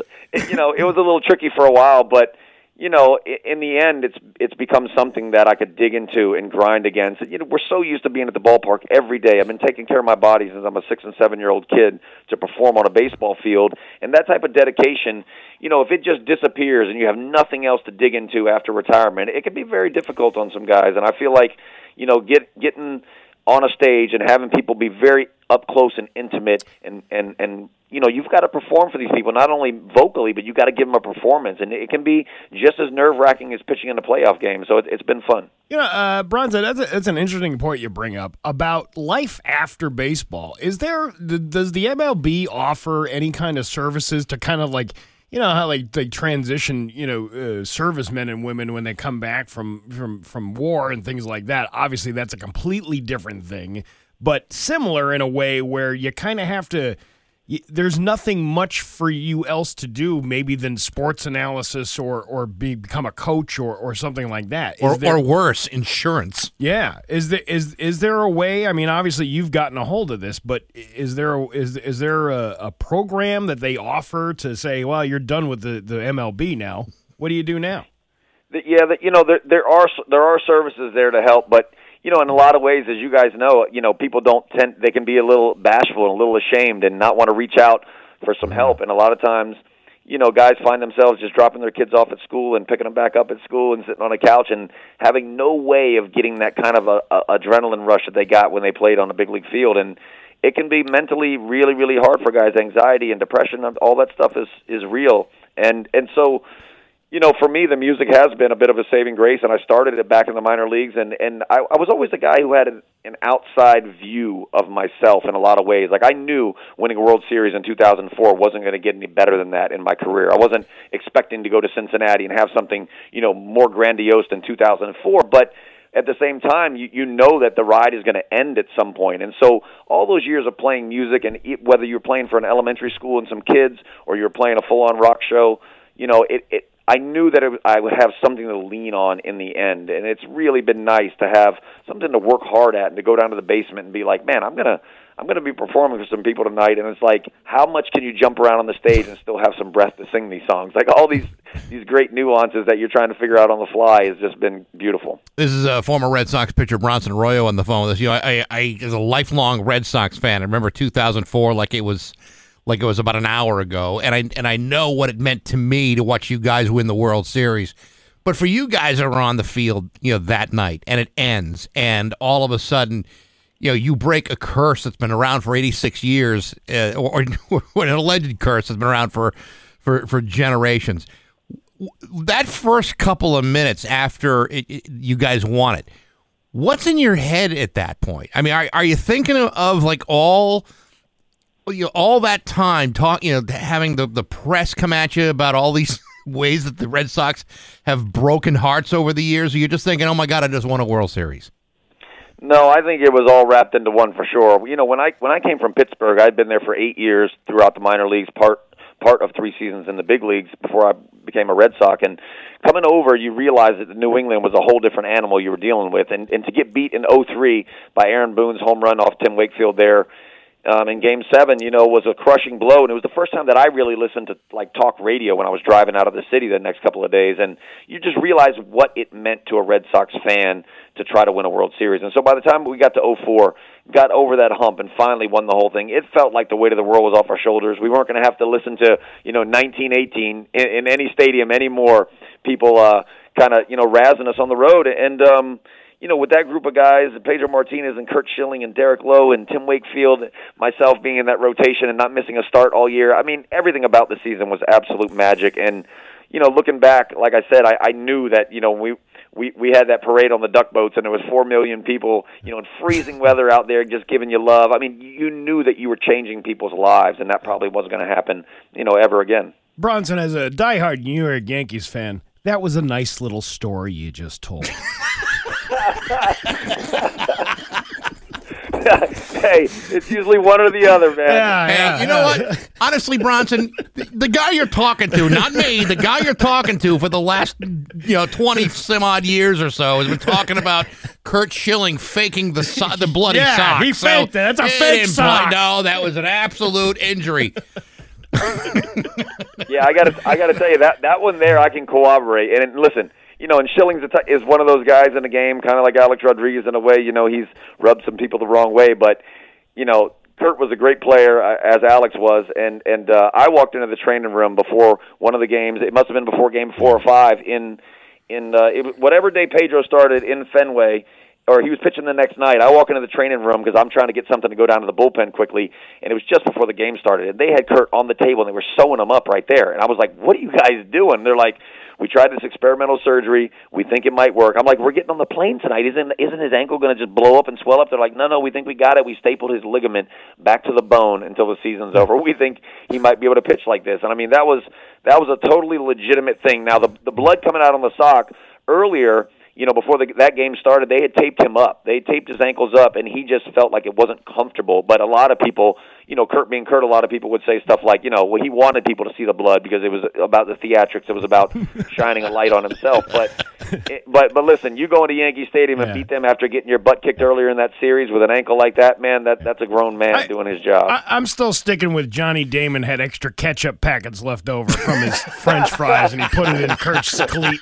you know, it was a little tricky for a while, but you know, in the end, it's it's become something that I could dig into and grind against. You know, we're so used to being at the ballpark every day. I've been taking care of my body since I'm a six and seven year old kid to perform on a baseball field, and that type of dedication. You know, if it just disappears and you have nothing else to dig into after retirement, it can be very difficult on some guys. And I feel like, you know, get getting on a stage and having people be very up close and intimate and and and you know you've got to perform for these people not only vocally but you've got to give them a performance and it can be just as nerve wracking as pitching in a playoff game so it, it's been fun You know, uh, Bronson, that's, a, that's an interesting point you bring up about life after baseball. Is there, th- does the MLB offer any kind of services to kind of like, you know, how like they transition, you know, uh, servicemen and women when they come back from, from, from war and things like that? Obviously, that's a completely different thing, but similar in a way where you kind of have to, there's nothing much for you else to do maybe than sports analysis or, or be, become a coach or, or something like that. Is Or, there- or worse, insurance. yeah, is there is is there a way? I mean, obviously you've gotten a hold of this, but is there a, is is there a, a program that they offer to say, well, you're done with the, the MLB now? What do you do now? Yeah, the, you know there there are there are services there to help, but you know in a lot of ways, as you guys know, you know people don't tend they can be a little bashful and a little ashamed and not want to reach out for some mm-hmm. help, and a lot of times. You know, guys find themselves just dropping their kids off at school and picking them back up at school and sitting on a couch and having no way of getting that kind of a, a adrenaline rush that they got when they played on a big league field. And it can be mentally really, really hard for guys. Anxiety and depression, all that stuff is is real. And and so you know, for me, the music has been a bit of a saving grace, and I started it back in the minor leagues, and and I, I was always the guy who had an, an outside view of myself in a lot of ways. Like I knew winning a World Series in 2004 wasn't going to get any better than that in my career. I wasn't expecting to go to Cincinnati and have something, you know, more grandiose than 2004, but at the same time, you, you know that the ride is going to end at some point. And so, all those years of playing music, and whether you're playing for an elementary school and some kids, or you're playing a full-on rock show, you know, it, it I knew that it, I would have something to lean on in the end, and it's really been nice to have something to work hard at and to go down to the basement and be like, man, I'm gonna. I'm to be performing for some people tonight, and it's like, how much can you jump around on the stage and still have some breath to sing these songs? Like all these these great nuances that you're trying to figure out on the fly has just been beautiful. This is a former Red Sox pitcher Bronson Arroyo on the phone with us. You know, I, I, as a lifelong Red Sox fan, I remember 2004 like it was like it was about an hour ago, and I and I know what it meant to me to watch you guys win the World Series. But for you guys that are on the field, you know, that night, and it ends, and all of a sudden, you know, you break a curse that's been around for 86 years, uh, or, or an alleged curse that's been around for for for generations that first couple of minutes after it, it- you guys won it, what's in your head at that point? I mean, are, are you thinking of, of like all you know, all that time talk, you know, having the, the press come at you about all these ways that the Red Sox have broken hearts over the years? Or you're just thinking, oh my God, I just won a World Series. No, I think it was all wrapped into one for sure. You know, when I when I came from Pittsburgh, I'd been there for eight years throughout the minor leagues, part part of three seasons in the big leagues before I became a Red Sox. And coming over, you realize that New England was a whole different animal you were dealing with. And and to get beat in '03 by Aaron Boone's home run off Tim Wakefield there um, in Game Seven, you know, was a crushing blow, and it was the first time that I really listened to like talk radio when I was driving out of the city the next couple of days, and you just realize what it meant to a Red Sox fan to try to win a World Series. And so by the time we got to '04, got over that hump and finally won the whole thing, it felt like the weight of the world was off our shoulders. We weren't going to have to listen to you know 1918 in, in any stadium anymore. People uh, kind of you know razzing us on the road, and um, you know, with that group of guys, Pedro Martinez and Curt Schilling and Derek Lowe and Tim Wakefield, myself being in that rotation and not missing a start all year. I mean, everything about the season was absolute magic. And you know, looking back, like I said, I, I knew that you know we. We we had that parade on the duck boats, and there was four million people, you know, in freezing weather out there, just giving you love. I mean, you knew that you were changing people's lives, and that probably wasn't going to happen, you know, ever again. Bronson, as a diehard New York Yankees fan, that was a nice little story you just told. hey, it's usually one or the other, man. Yeah, Hey, yeah, you know yeah. what? Honestly, Bronson, the, the guy you're talking to, not me, the guy you're talking to for the last, you know, 20 some odd years or so has been talking about Curt Schilling faking the so- the bloody Yeah, sock. he So faked it. That's a he fake didn't sock. No, that was an absolute injury. yeah, I got to I got to tell you that that one there I can corroborate. And listen, you know, and t- is one of those guys in the game, kind of like Alex Rodriguez in a way. You know, he's rubbed some people the wrong way, but you know, Curt was a great player uh, as Alex was, and and uh, I walked into the training room before one of the games. It must have been before game four or five in in uh, it, whatever day Pedro started in Fenway. or he was pitching the next night. I walk into the training room because I'm trying to get something to go down to the bullpen quickly, and it was just before the game started. And they had Curt on the table and they were sewing him up right there. And I was like, "What are you guys doing?" They're like, "We tried this experimental surgery. We think it might work." I'm like, "We're getting on the plane tonight. Isn't isn't his ankle going to just blow up and swell up?" They're like, "No, no, we think we got it. We stapled his ligament back to the bone until the season's over. We think he might be able to pitch like this." And I mean, that was that was a totally legitimate thing. Now the the blood coming out on the sock earlier you know, before the, that game started, they had taped him up. They taped his ankles up, and he just felt like it wasn't comfortable. But a lot of people, you know, Curt being Curt, a lot of people would say stuff like, you know, well, he wanted people to see the blood because it was about the theatrics. It was about shining a light on himself. But, it, but, but listen, you go into Yankee Stadium and Yeah. beat them after getting your butt kicked earlier in that series with an ankle like that, man, that that's a grown man I- doing his job. I, I'm still sticking with Johnny Damon had extra ketchup packets left over from his French fries, and he put it in Curt's cleat.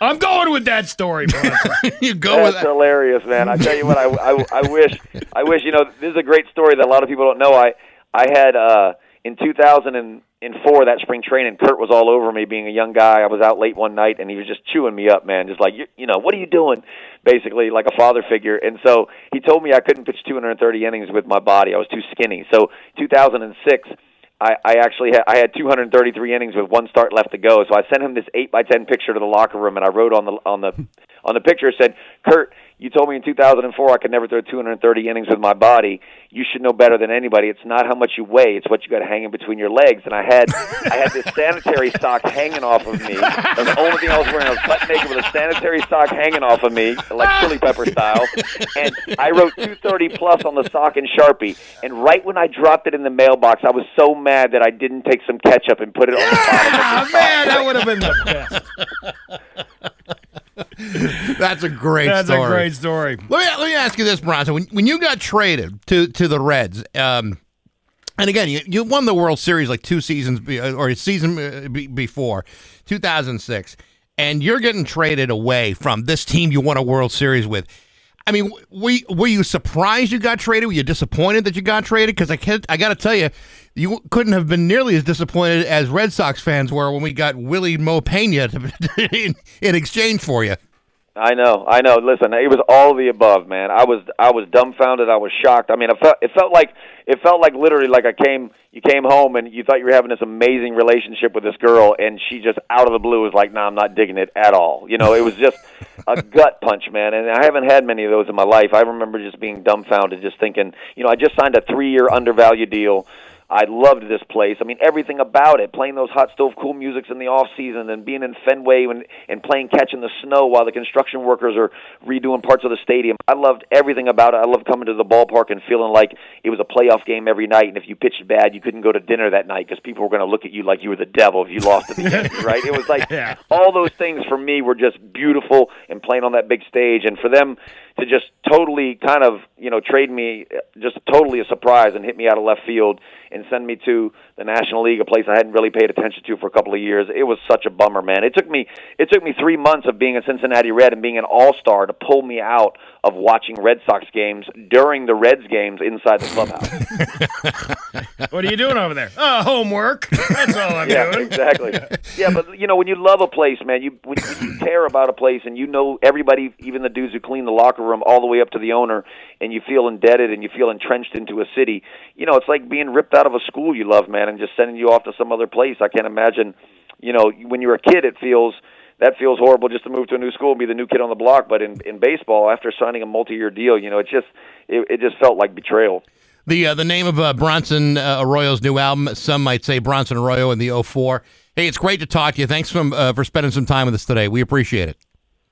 I'm going with that story, bro. you go with that. hilarious, man. I tell you what, I, I, I wish, I wish, you know, this is a great story that a lot of people don't know. I, I had, uh, in 2004, that spring training, Curt was all over me being a young guy. I was out late one night and he was just chewing me up, man. Just like, you, you know, what are you doing? Basically, like a father figure. And so he told me I couldn't pitch 230 innings with my body. I was too skinny. So 2006, I, I actually had I had 233 innings with one start left to go. So I sent him this eight by ten picture to the locker room, and I wrote on the on the on the picture said, "Curt, you told me in 2004 I could never throw 230 innings with my body. You should know better than anybody. It's not how much you weigh; it's what you got hanging between your legs." And I had I had this sanitary sock hanging off of me. Was the only thing I was wearing. I was butt naked with a sanitary sock hanging off of me, like chili pepper style. And I wrote 230 plus on the sock in Sharpie. And right when I dropped it in the mailbox, I was so mad that I didn't take some ketchup and put it on the bottom Ah, man, that would have been the best. That's a great story. That's story. a great story. Let me let me ask you this, Bronson. When when you got traded to to the Reds, um, and again, you, you won the World Series like two seasons be, or a season uh, be, before, 2006, and you're getting traded away from this team you won a World Series with. I mean, were, were you surprised you got traded? Were you disappointed that you got traded? Because I can't, I got to tell you, you couldn't have been nearly as disappointed as Red Sox fans were when we got Wily Mo Peña to, in, in exchange for you. I know, I know. Listen, it was all the above, man. I was, I was dumbfounded. I was shocked. I mean, it felt, it felt like, it felt like literally like I came, you came home and you thought you were having this amazing relationship with this girl, and she just out of the blue was like, "No, nah, I'm not digging it at all." You know, it was just a gut punch, man. And I haven't had many of those in my life. I remember just being dumbfounded, just thinking, you know, I just signed a three-year undervalued deal. I loved this place. I mean, everything about it. Playing those hot stove cool musics in the off season, and being in Fenway and and playing catch in the snow while the construction workers are redoing parts of the stadium. I loved everything about it. I loved coming to the ballpark and feeling like it was a playoff game every night. And if you pitched bad, you couldn't go to dinner that night because people were going to look at you like you were the devil if you lost to the Yankees. Right? It was like Yeah. all those things for me were just beautiful and playing on that big stage, and for them to just totally kind of you know trade me just totally a surprise and hit me out of left field and send me to the National League, a place I hadn't really paid attention to for a couple of years. It was such a bummer, man. It took me it took me three months of being a Cincinnati Red and being an All Star to pull me out of watching Red Sox games during the Reds games inside the clubhouse. What are you doing over there? Oh, homework. That's all I'm yeah, doing. exactly. Yeah, but you know when you love a place, man, you when, you care about a place and you know everybody, even the dudes who clean the locker room, all the way up to the owner, and you feel indebted and you feel entrenched into a city. You know, it's like being ripped out of a school you love, man, and just sending you off to some other place. I can't imagine. You know, when you're a kid, it feels that feels horrible just to move to a new school and be the new kid on the block. But in in baseball, after signing a multi-year deal, you know, it just it, it just felt like betrayal. The uh, the name of uh, Bronson uh, Arroyo's new album. Some might say Bronson Arroyo in the 04. Hey, it's great to talk to you. Thanks from, uh, for spending some time with us today. We appreciate it.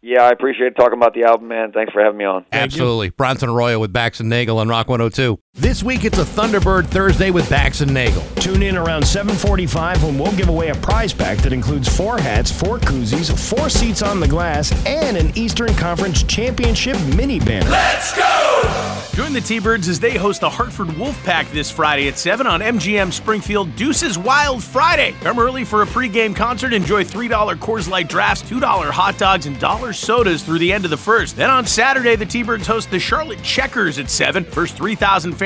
Yeah, I appreciate talking about the album, man. Thanks for having me on. Absolutely. Bronson Arroyo with Bax and Nagel on Rock 102. This week it's a Thunderbird Thursday with Bax and Nagel. Tune in around 7:45 when we'll give away a prize pack that includes four hats, four koozies, four seats on the glass, and an Eastern Conference Championship mini banner. Let's go! Join the T-Birds as they host the Hartford Wolfpack this Friday at 7 on MGM Springfield Deuces Wild Friday. Come early for a pregame concert. Enjoy $3 Coors Light drafts, $2 hot dogs, and dollar sodas through the end of the first. Then on Saturday, the T-Birds host the Charlotte Checkers at 7. First 3,000 fans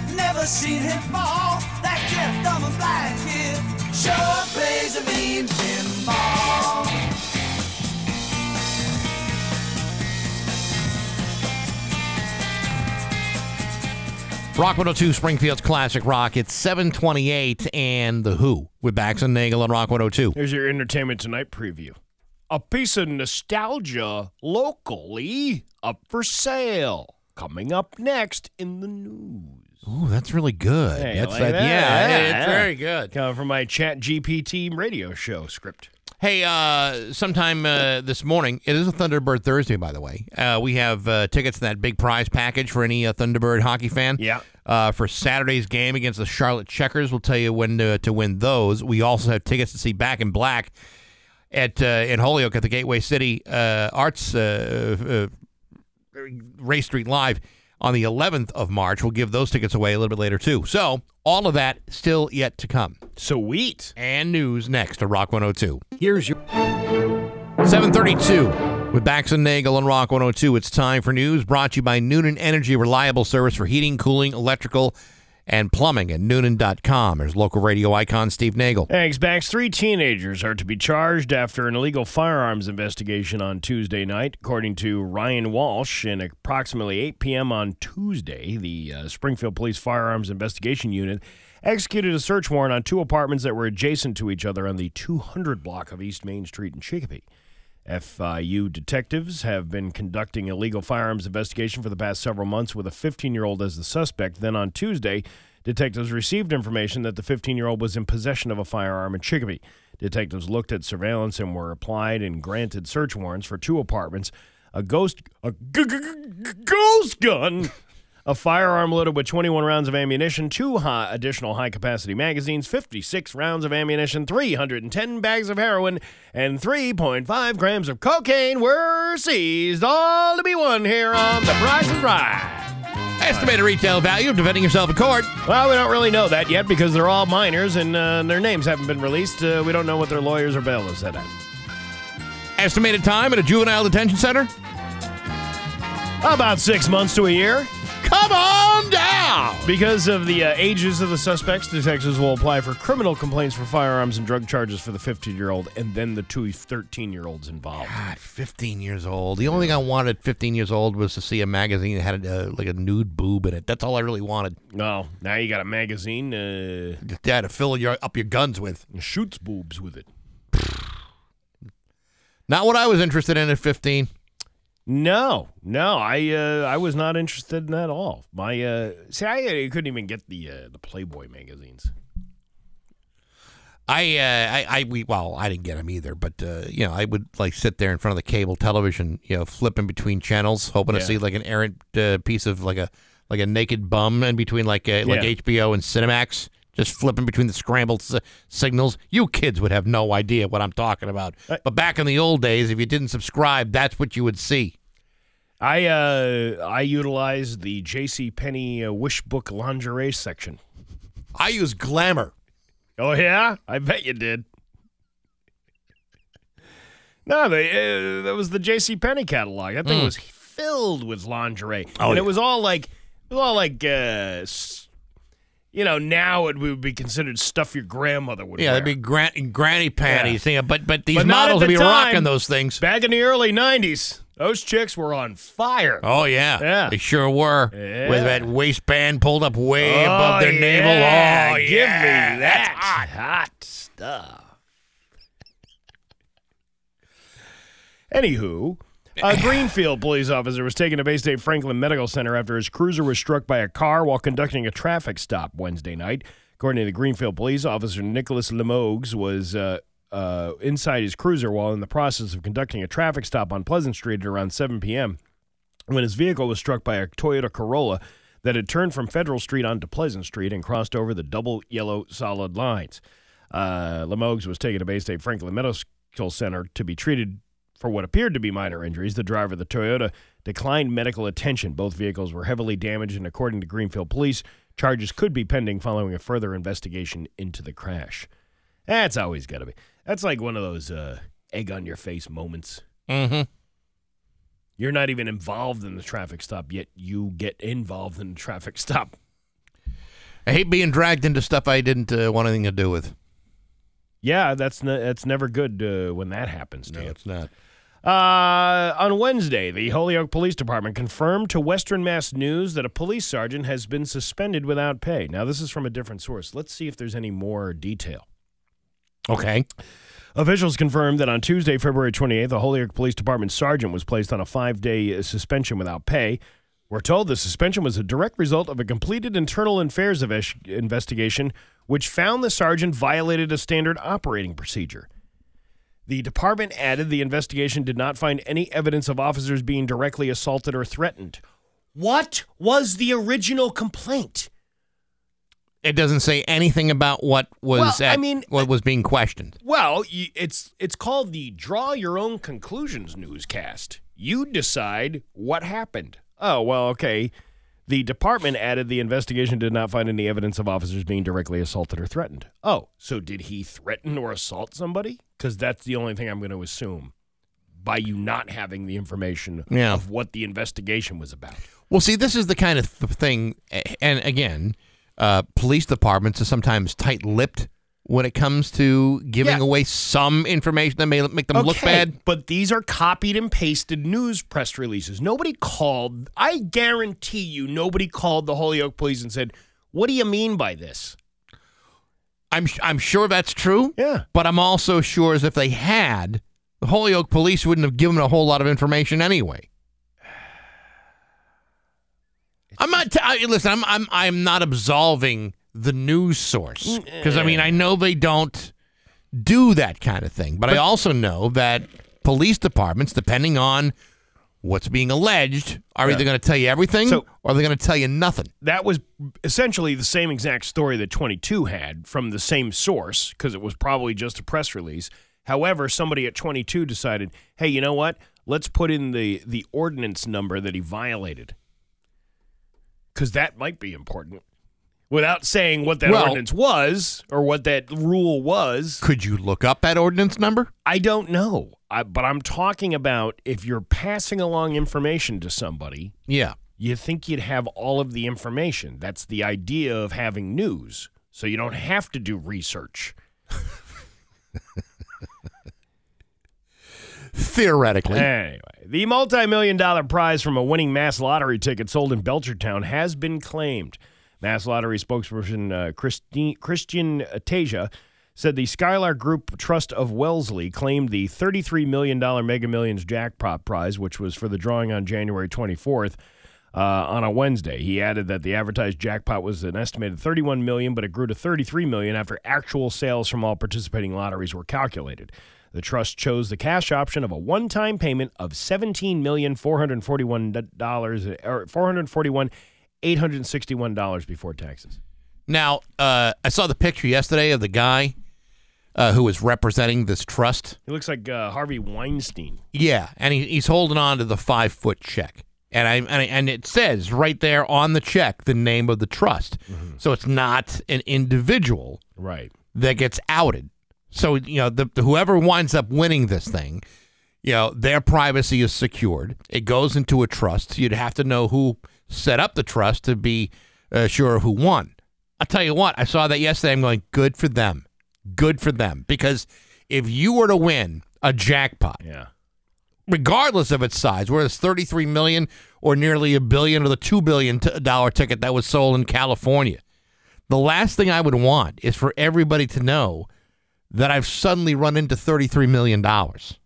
never seen him fall. That gift of a black kid sure plays a mean pinball. Rock 102 Springfield's Classic Rock. It's 728 and The Who with Bax and Nagel on Rock 102. Here's your Entertainment Tonight preview. A piece of nostalgia locally up for sale. Coming up next in the news. Oh, that's really good. Hey, That's like that- that? yeah, Yeah, it's very good. Coming from my Chat GPT radio show script. Hey, uh, sometime uh, this morning, it is a Thunderbird Thursday, by the way. Uh, we have uh, tickets to that big prize package for any uh, Thunderbird hockey fan. Yeah. Uh, for Saturday's game against the Charlotte Checkers, we'll tell you when to, to win those. We also have tickets to see Back in Black at uh, in Holyoke at the Gateway City uh, Arts uh, uh, Race Street Live on the 11th of March. We'll give those tickets away a little bit later too. So all of that still yet to come. Sweet. And news next to Rock 102. Here's your 732 with Bax and Nagel on Rock 102. It's time for news brought to you by Noonan Energy, reliable service for heating, cooling, electrical, and plumbing at Noonan.com. There's local radio icon Steve Nagel. Thanks, Bax. Three teenagers are to be charged after an illegal firearms investigation on Tuesday night. According to Ryan Walsh, in approximately 8 p.m. on Tuesday, the uh, Springfield Police Firearms Investigation Unit executed a search warrant on two apartments that were adjacent to each other on the 200 block of East Main Street in Chicopee. FIU detectives have been conducting illegal firearms investigation for the past several months with a 15 year old as the suspect. Then on Tuesday, detectives received information that the 15 year old was in possession of a firearm in Chicopee. Detectives looked at surveillance and were applied and granted search warrants for two apartments, a ghost a g- g- g- ghost gun, a firearm loaded with 21 rounds of ammunition, two high, additional high capacity magazines, 56 rounds of ammunition, 310 bags of heroin, and 3.5 grams of cocaine were seized, all to be won here on The Price is Right. Estimated retail value of defending yourself in court. Well, we don't really know that yet because they're all minors and uh, their names haven't been released. Uh, we don't know what their lawyers or bail has said. at. Estimated time at a juvenile detention center. About six months to a year. Come on down. Because of the uh, ages of the suspects, detectives will apply for criminal complaints for firearms and drug charges for the 15 year old and then the two 13 year olds involved. God, 15 years old. The only thing I wanted at 15 years old was to see a magazine that had uh, like a nude boob in it. That's all I really wanted. No, now you got a magazine. Uh, Yeah, to fill your up your guns with. shoots boobs with it. Not what I was interested in at 15. No, no, I uh, I was not interested in that at all. My uh, see, I, I couldn't even get the uh, the Playboy magazines. I, uh, I, I, we, well, I didn't get them either, but uh, you know, I would like sit there in front of the cable television, you know, flipping between channels, hoping Yeah. to see like an errant uh, piece of like a like a naked bum in between like uh, like Yeah. HBO and Cinemax, just flipping between the scrambled s- signals. You kids would have no idea what I'm talking about. Uh, but back in the old days, if you didn't subscribe, that's what you would see. I uh, I utilized the J.C. Penney uh, Wish Book lingerie section. I use Glamour. Oh yeah, I bet you did. No, they, uh, that was the J.C. Penney catalog. That thing Mm. was filled with lingerie, Oh, and yeah. it was all like it was all like uh, you know now it would be considered stuff your grandmother would have. Yeah, wear. that'd be gran- granny panties. Yeah. but but these But models at would be time. rocking those things. Back in the early '90s, those chicks were on fire. Oh yeah, Yeah. they sure were. Yeah. With that waistband pulled up way above Oh, their navel. yeah. Oh give me that hot. hot stuff. Anywho, a Greenfield police officer was taken to Bay State Franklin Medical Center after his cruiser was struck by a car while conducting a traffic stop Wednesday night. According to the Greenfield police officer, Nicholas Limoges was uh, uh, inside his cruiser while in the process of conducting a traffic stop on Pleasant Street at around 7 p.m. when his vehicle was struck by a Toyota Corolla that had turned from Federal Street onto Pleasant Street and crossed over the double yellow solid lines. Uh, Limoges was taken to Bay State Franklin Medical Center to be treated for what appeared to be minor injuries. The driver of the Toyota declined medical attention. Both vehicles were heavily damaged, and according to Greenfield Police, charges could be pending following a further investigation into the crash. That's always got to be. That's like one of those uh, egg on your face moments. Mm-hmm. You're not even involved in the traffic stop, yet you get involved in the traffic stop. I hate being dragged into stuff I didn't uh, want anything to do with. Yeah, that's ne- that's never good uh, when that happens to No, you. it's not. Uh, on Wednesday, the Holyoke Police Department confirmed to Western Mass News that a police sergeant has been suspended without pay. Now, this is from a different source. Let's see if there's any more detail. Okay. Officials confirmed that on Tuesday, February 28th, the Holyoke Police Department sergeant was placed on a five day uh, suspension without pay. We're told the suspension was a direct result of a completed internal affairs investigation, which found the sergeant violated a standard operating procedure. The department added the investigation did not find any evidence of officers being directly assaulted or threatened. What was the original complaint? It doesn't say anything about what was Well, I mean, what was being questioned. Well, it's it's called the Draw Your Own Conclusions newscast. You decide what happened. Oh, well, okay. The department added the investigation did not find any evidence of officers being directly assaulted or threatened. Oh, so did he threaten or assault somebody? Because that's the only thing I'm going to assume by you not having the information Yeah. of what the investigation was about. Well, see, this is the kind of th- thing, and again, uh, police departments are sometimes tight-lipped when it comes to giving Yeah. away some information that may make them look bad. But these are copied and pasted news press releases. Nobody called, I guarantee you, nobody called the Holyoke police and said, What do you mean by this? I'm I'm sure that's true. Yeah. But I'm also sure as if they had, the Holyoke police wouldn't have given a whole lot of information anyway. I'm not. T- I, listen, I'm I'm I'm not absolving the news source mm, because I mean I know they don't do that kind of thing, but, I also know that police departments, depending on what's being alleged, are Yeah. either going to tell you everything So- or they're going to tell you nothing. That was essentially the same exact story that 22 had from the same source because it was probably just a press release. However, somebody at 22 decided, hey, you know what? Let's put in the, the ordinance number that he violated because that might be important. Without saying what that Well- ordinance was or what that rule was, Could you look up that ordinance number? I don't know. I, but I'm talking about if you're passing along information to somebody, Yeah. you think you'd have all of the information. That's the idea of having news. So you don't have to do research. Theoretically. Anyway, the multi million dollar prize from a winning mass lottery ticket sold in Belchertown has been claimed. Mass Lottery spokesperson uh, Christi- Christian Teja said the Skylar Group Trust of Wellesley claimed the $33 million Mega Millions jackpot prize, which was for the drawing on January 24th. Uh, on a Wednesday, he added that the advertised jackpot was an estimated 31 million, but it grew to 33 million after actual sales from all participating lotteries were calculated. The trust chose the cash option of a one-time payment of seventeen million four hundred forty-one dollars or four hundred forty-one eight hundred sixty-one dollars before taxes. Now, uh, I saw the picture yesterday of the guy uh, who was representing this trust. He looks like uh, Harvey Weinstein. Yeah, and he, he's holding on to the five foot check, and I and, I, and it says right there on the check the name of the trust. So it's not an individual Right. that gets outed. So you know the, the whoever winds up winning this thing, you know their privacy is secured. It goes into a trust. You'd have to know who set up the trust to be uh, sure who won. I'll tell you what, I saw that yesterday. I'm going, good for them, good for them, because if you were to win a jackpot, Yeah. regardless of its size, whether it's 33 million or nearly a billion or the two billion t- dollar ticket that was sold in California, the last thing I would want is for everybody to know that I've suddenly run into 33 million dollars.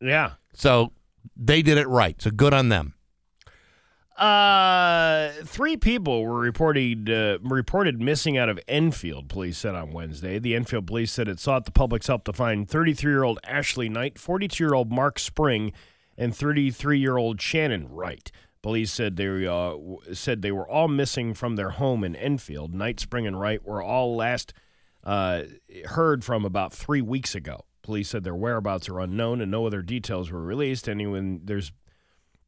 Yeah. So they did it right. So good on them. Uh, three people were reported uh, reported missing out of Enfield. Police said on Wednesday. The Enfield police said it sought the public's help to find 33 year old Ashley Knight, 42 year old Mark Spring, and 33 year old Shannon Wright. Police said they uh, said they were all missing from their home in Enfield. Knight, Spring, and Wright were all last uh, heard from about three weeks ago. Police said their whereabouts are unknown and no other details were released. Anyone there's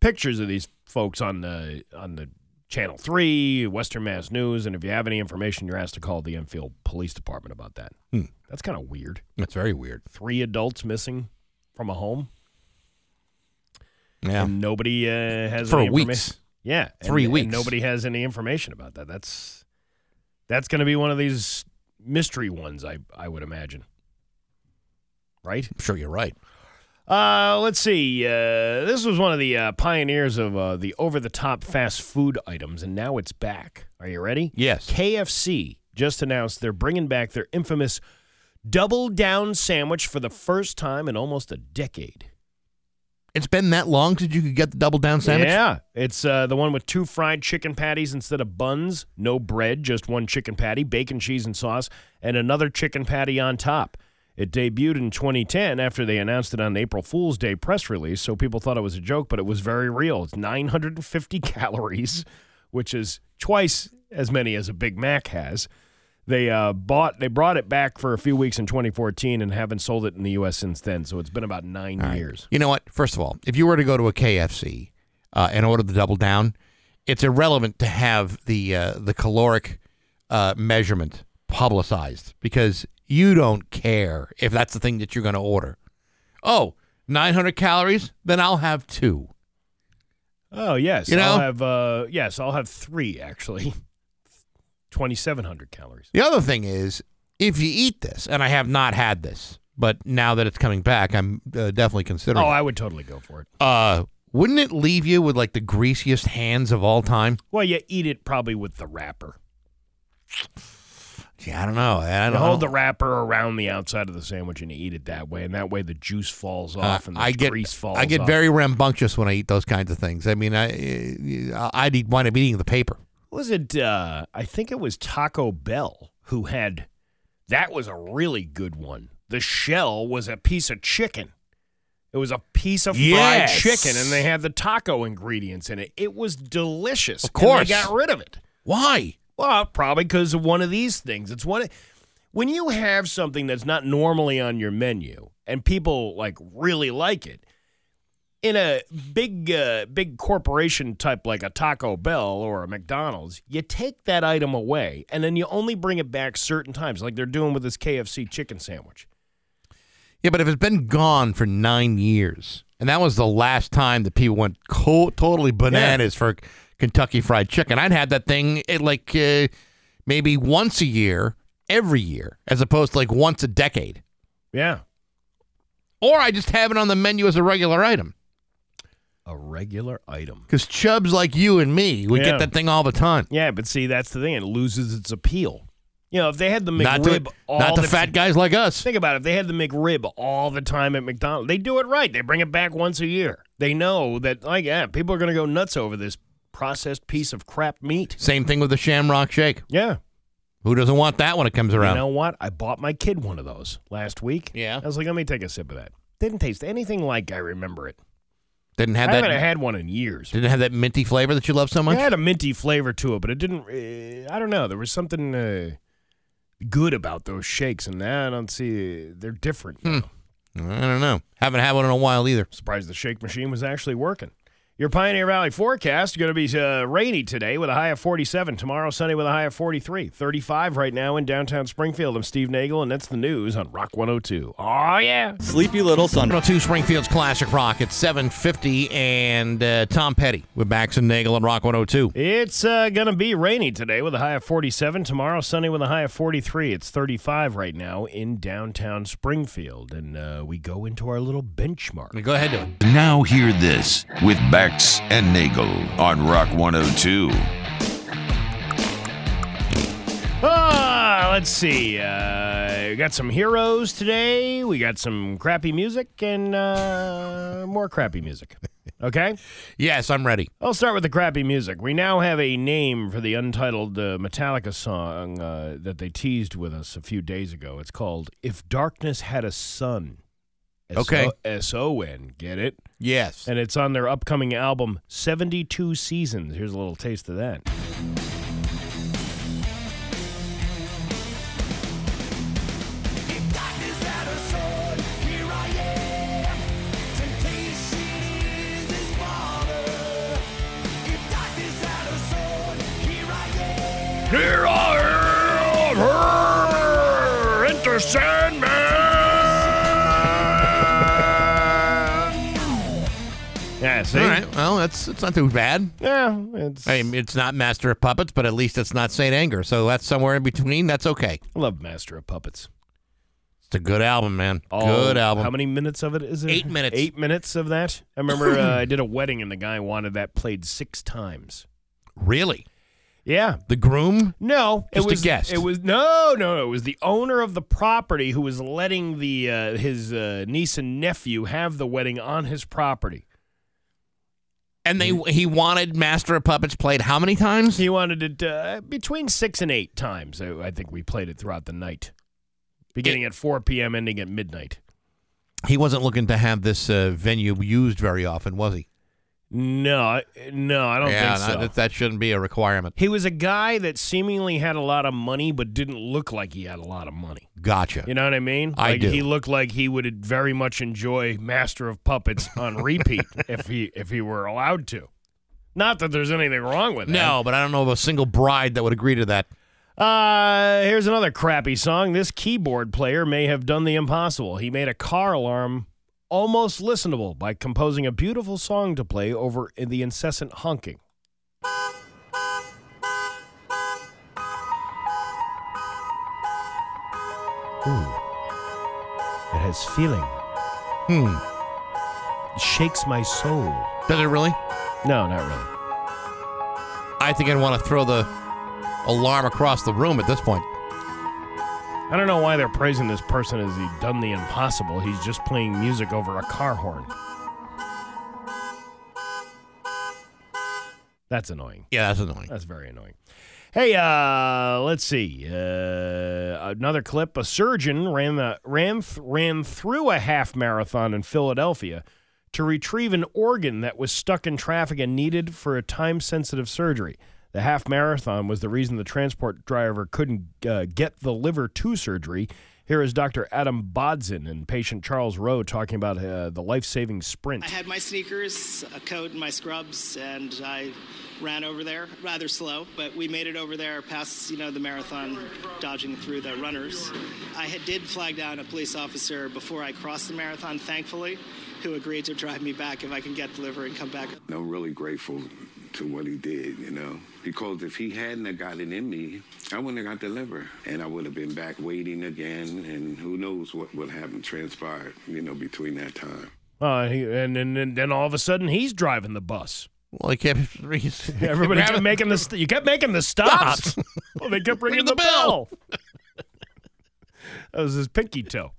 pictures of these folks on the on the Channel Three, Western Mass News, and if you have any information, you're asked to call the Enfield Police Department about that. Hmm. That's kind of weird. That's very weird. Three adults missing from a home, Yeah. and nobody uh, has For any weeks. Yeah, Three and weeks. nobody has any information about that. That's That's going to be one of these mystery ones, I I would imagine. Right? I'm sure you're right. Uh, let's see. Uh, this was one of the uh, pioneers of uh, the over-the-top fast food items, and now it's back. Are you ready? Yes. KFC just announced they're bringing back their infamous double down sandwich for the first time in almost a decade. It's been that long since you could get the double down sandwich? Yeah, it's uh, the one with two fried chicken patties instead of buns, no bread, just one chicken patty, bacon, cheese, and sauce, and another chicken patty on top. It debuted in 2010 after they announced it on April Fool's Day press release, so people thought it was a joke, but it was very real. It's 950 calories, which is twice as many as a Big Mac has. They uh, bought, they brought it back for a few weeks in 2014 and haven't sold it in the U.S. since then. So it's been about nine years. You know what? First of all, if you were to go to a KFC uh, and order the double down, it's irrelevant to have the uh, the caloric uh, measurement publicized because you don't care if that's the thing that you're going to order. Oh, 900 calories? Then I'll have two. Oh yes, You know? I'll have uh, yes, I'll have three actually. 2,700 calories. The other thing is, if you eat this, and I have not had this, but now that it's coming back, I'm uh, definitely considering. Oh, it. I would totally go for it. uh, wouldn't it leave you with like the greasiest hands of all time? Well, you eat it probably with the wrapper. Gee, I don't know. I don't hold know. the wrapper around the outside of the sandwich and you eat it that way, and that way the juice falls off and the Uh, I get grease falls. I get off. very rambunctious when I eat those kinds of things. I mean, I uh, I'd eat, wind up eating the paper. Was it? Uh, I think it was Taco Bell who had. That was a really good one. The shell was a piece of chicken. It was a piece of fried chicken, and they had the taco ingredients in it. It was delicious. Of course. and they got rid of it. Why? Well, probably because of one of these things. It's one. When you have something that's not normally on your menu, and people like really like it, in a big, uh, big corporation type like a Taco Bell or a McDonald's, you take that item away, and then you only bring it back certain times, like they're doing with this KFC chicken sandwich. Yeah, but if it's been gone for nine years, and that was the last time that people went co- totally bananas for Kentucky Fried Chicken, I'd have that thing at like uh, maybe once a year, every year, as opposed to like once a decade. Yeah, Or I just have it on the menu as a regular item. a regular item. Because chubs like you and me would Yeah. get that thing all the time. Yeah, but see, that's the thing; it loses its appeal. You know, if they had the Not McRib to, all not the the fat guys like us. Think about it. If they had the McRib all the time at McDonald's, they do it right. They bring it back once a year. They know that, like, yeah, people are going to go nuts over this processed piece of crap meat. Same thing with the Shamrock Shake. Yeah. Who doesn't want that when it comes around? You know what? I bought my kid one of those last week. Yeah. I was like, let me take a sip of that. Didn't taste anything like I remember it. Didn't have that. I haven't had one in years. Didn't have that minty flavor that you love so much. It had a minty flavor to it, but it didn't. Uh, I don't know. There was something uh, good about those shakes, and now I don't see. They're different. now. I don't know. Haven't had one in a while either. Surprised the shake machine was actually working. Your Pioneer Valley forecast going to be uh, rainy today with a high of 47. Tomorrow, sunny with a high of 43. 35 right now in downtown Springfield. I'm Steve Nagel, and that's the news on Rock 102. Oh, yeah. Sleepy Little Sun. 102 Springfield's Classic Rock at 750 and uh, Tom Petty with Bax and Nagel on Rock 102. It's uh, going to be rainy today with a high of 47. Tomorrow, sunny with a high of 43. It's 35 right now in downtown Springfield. And uh, we go into our little benchmark. Go ahead, do it. Now hear this with Bax and Nagel on Rock 102. Ah, let's see. Uh, we got some heroes today. We got some crappy music and uh, more crappy music. Okay? yes, I'm ready. I'll start with the crappy music. We now have a name for the untitled uh, Metallica song uh, that they teased with us a few days ago. It's called If Darkness Had a Sun. Okay. S O N. Get it? Yes. And it's on their upcoming album, 72 Seasons. Here's a little taste of that. Here I am, Enter Sandman. Well, that's it's not too bad. Yeah, it's. I mean, it's not Master of Puppets, but at least it's not Saint Anger. So that's somewhere in between. That's okay. I love Master of Puppets. It's a good album, man. All- good album. How many minutes of it is it? Eight minutes. Eight minutes of that. I remember uh, I did a wedding and the guy wanted that played six times. Really? Yeah. The groom? No, Just a it was guest. It was no, no, no. It was the owner of the property who was letting the uh, his uh, niece and nephew have the wedding on his property. And they he wanted Master of Puppets played how many times? He wanted it uh, between six and eight times. I, I think we played it throughout the night, beginning at 4 p.m., ending at midnight. He wasn't looking to have this uh, venue used very often, was he? No, I- no, I don't yeah, think so. that, that shouldn't be a requirement. He was a guy that seemingly had a lot of money, but didn't look like he had a lot of money. Gotcha. You know what I mean? I like do. He looked like he would very much enjoy Master of Puppets on repeat if he if he were allowed to. Not that there's anything wrong with that. No, but I don't know of a single bride that would agree to that. Uh, here's another crappy song. This keyboard player may have done the impossible. He made a car alarm almost listenable by composing a beautiful song to play over the incessant honking. Ooh. It has feeling. Hmm. It shakes my soul. Does it really? No, not really. I think I'd want to throw the alarm across the room at this point. I don't know why they're praising this person as he done the impossible. He's just playing music over a car horn. That's annoying. Yeah, that's annoying. That's very annoying. Hey, uh, let's see. Uh, another clip. A surgeon ran the, ran th- ran through a half marathon in Philadelphia to retrieve an organ that was stuck in traffic and needed for a time sensitive surgery. The half marathon was the reason the transport driver couldn't uh, get the liver to surgery. Here is Dr. Adam Bodzin and patient Charles Rowe talking about uh, the life saving sprint. I had my sneakers, a coat, and my scrubs, and I ran over there rather slow, but we made it over there past you know the marathon, dodging through the runners. I had, did flag down a police officer before I crossed the marathon, thankfully, who agreed to drive me back if I can get the liver and come back. I'm really grateful to what he did, you know, because if he hadn't have got it in me, I wouldn't have got the liver, and I would have been back waiting again, and who knows what would have transpired, you know, between that time. Uh, he, and, and, and then all of a sudden he's driving the bus. Well, he kept. Everybody kept making the st- you kept making the stops. well, they kept ringing the, bell. that was his pinky toe.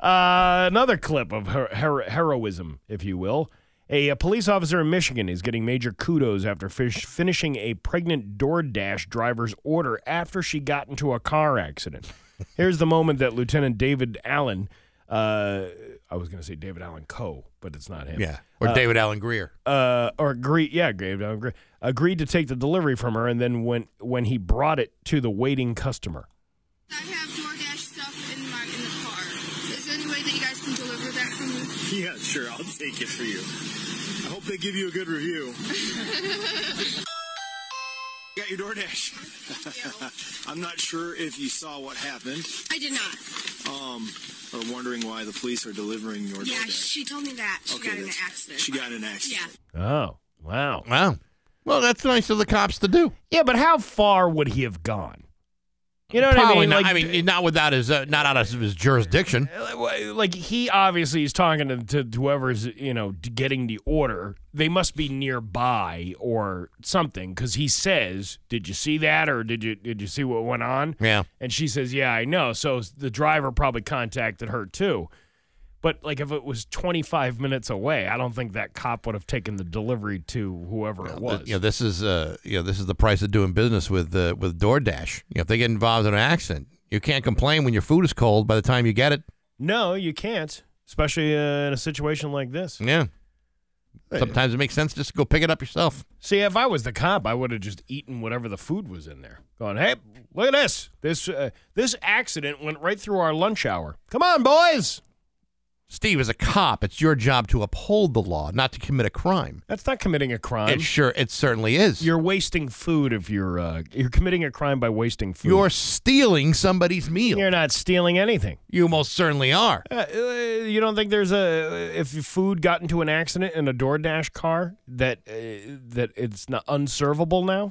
Uh, another clip of her- her- heroism, if you will. A, a police officer in Michigan is getting major kudos after fish- finishing a pregnant DoorDash driver's order after she got into a car accident. Here's the moment that Lieutenant David Allen, uh, I was going to say David Allen Coe, but it's not him. Yeah. Or Uh, David Allen Greer. uh, or agreed, yeah, David Allen Greer, agreed to take the delivery from her, and then when when he brought it to the waiting customer, I have DoorDash stuff in my in the car. Is there any way that you guys can deliver that for me? Yeah, sure. I'll take it for you. I hope they give you a good review. Got your DoorDash. I'm not sure if you saw what happened. I did not. Um, or wondering why the police are delivering your Yeah, DoorDash. she told me that she Okay, got in an that's- accident. She got in an accident. Yeah. oh wow, Wow. Well, that's nice of the cops to do. yeah, but how far would he have gone? You know what Probably I mean? Not, Like, I mean, not without his, uh, not out of his jurisdiction. like he obviously is talking to, to whoever's you know getting the order. They must be nearby or something because he says, "Did you see that?" or "Did you did you see what went on?" Yeah. And she says, "Yeah, I know." So the driver probably contacted her too. But like if it was 25 minutes away, I don't think that cop would have taken the delivery to whoever it was. You know, this is, uh, you know, this is the price of doing business with, uh, with DoorDash. You know, if they get involved in an accident, you can't complain when your food is cold by the time you get it. No, you can't, especially uh, in a situation like this. Yeah. Sometimes it makes sense just to go pick it up yourself. See, if I was the cop, I would have just eaten whatever the food was in there. Going, hey, look at this. This uh, this accident went right through our lunch hour. Come on, boys. Steve, as a cop, it's your job to uphold the law, not to commit a crime. That's not committing a crime. It sure, it certainly is. You're wasting food if you're uh, you're committing a crime by wasting food. You're stealing somebody's meal. You're not stealing anything. You most certainly are. Uh, uh, you don't think there's a if food got into an accident in a DoorDash car that uh, that it's not unservable now?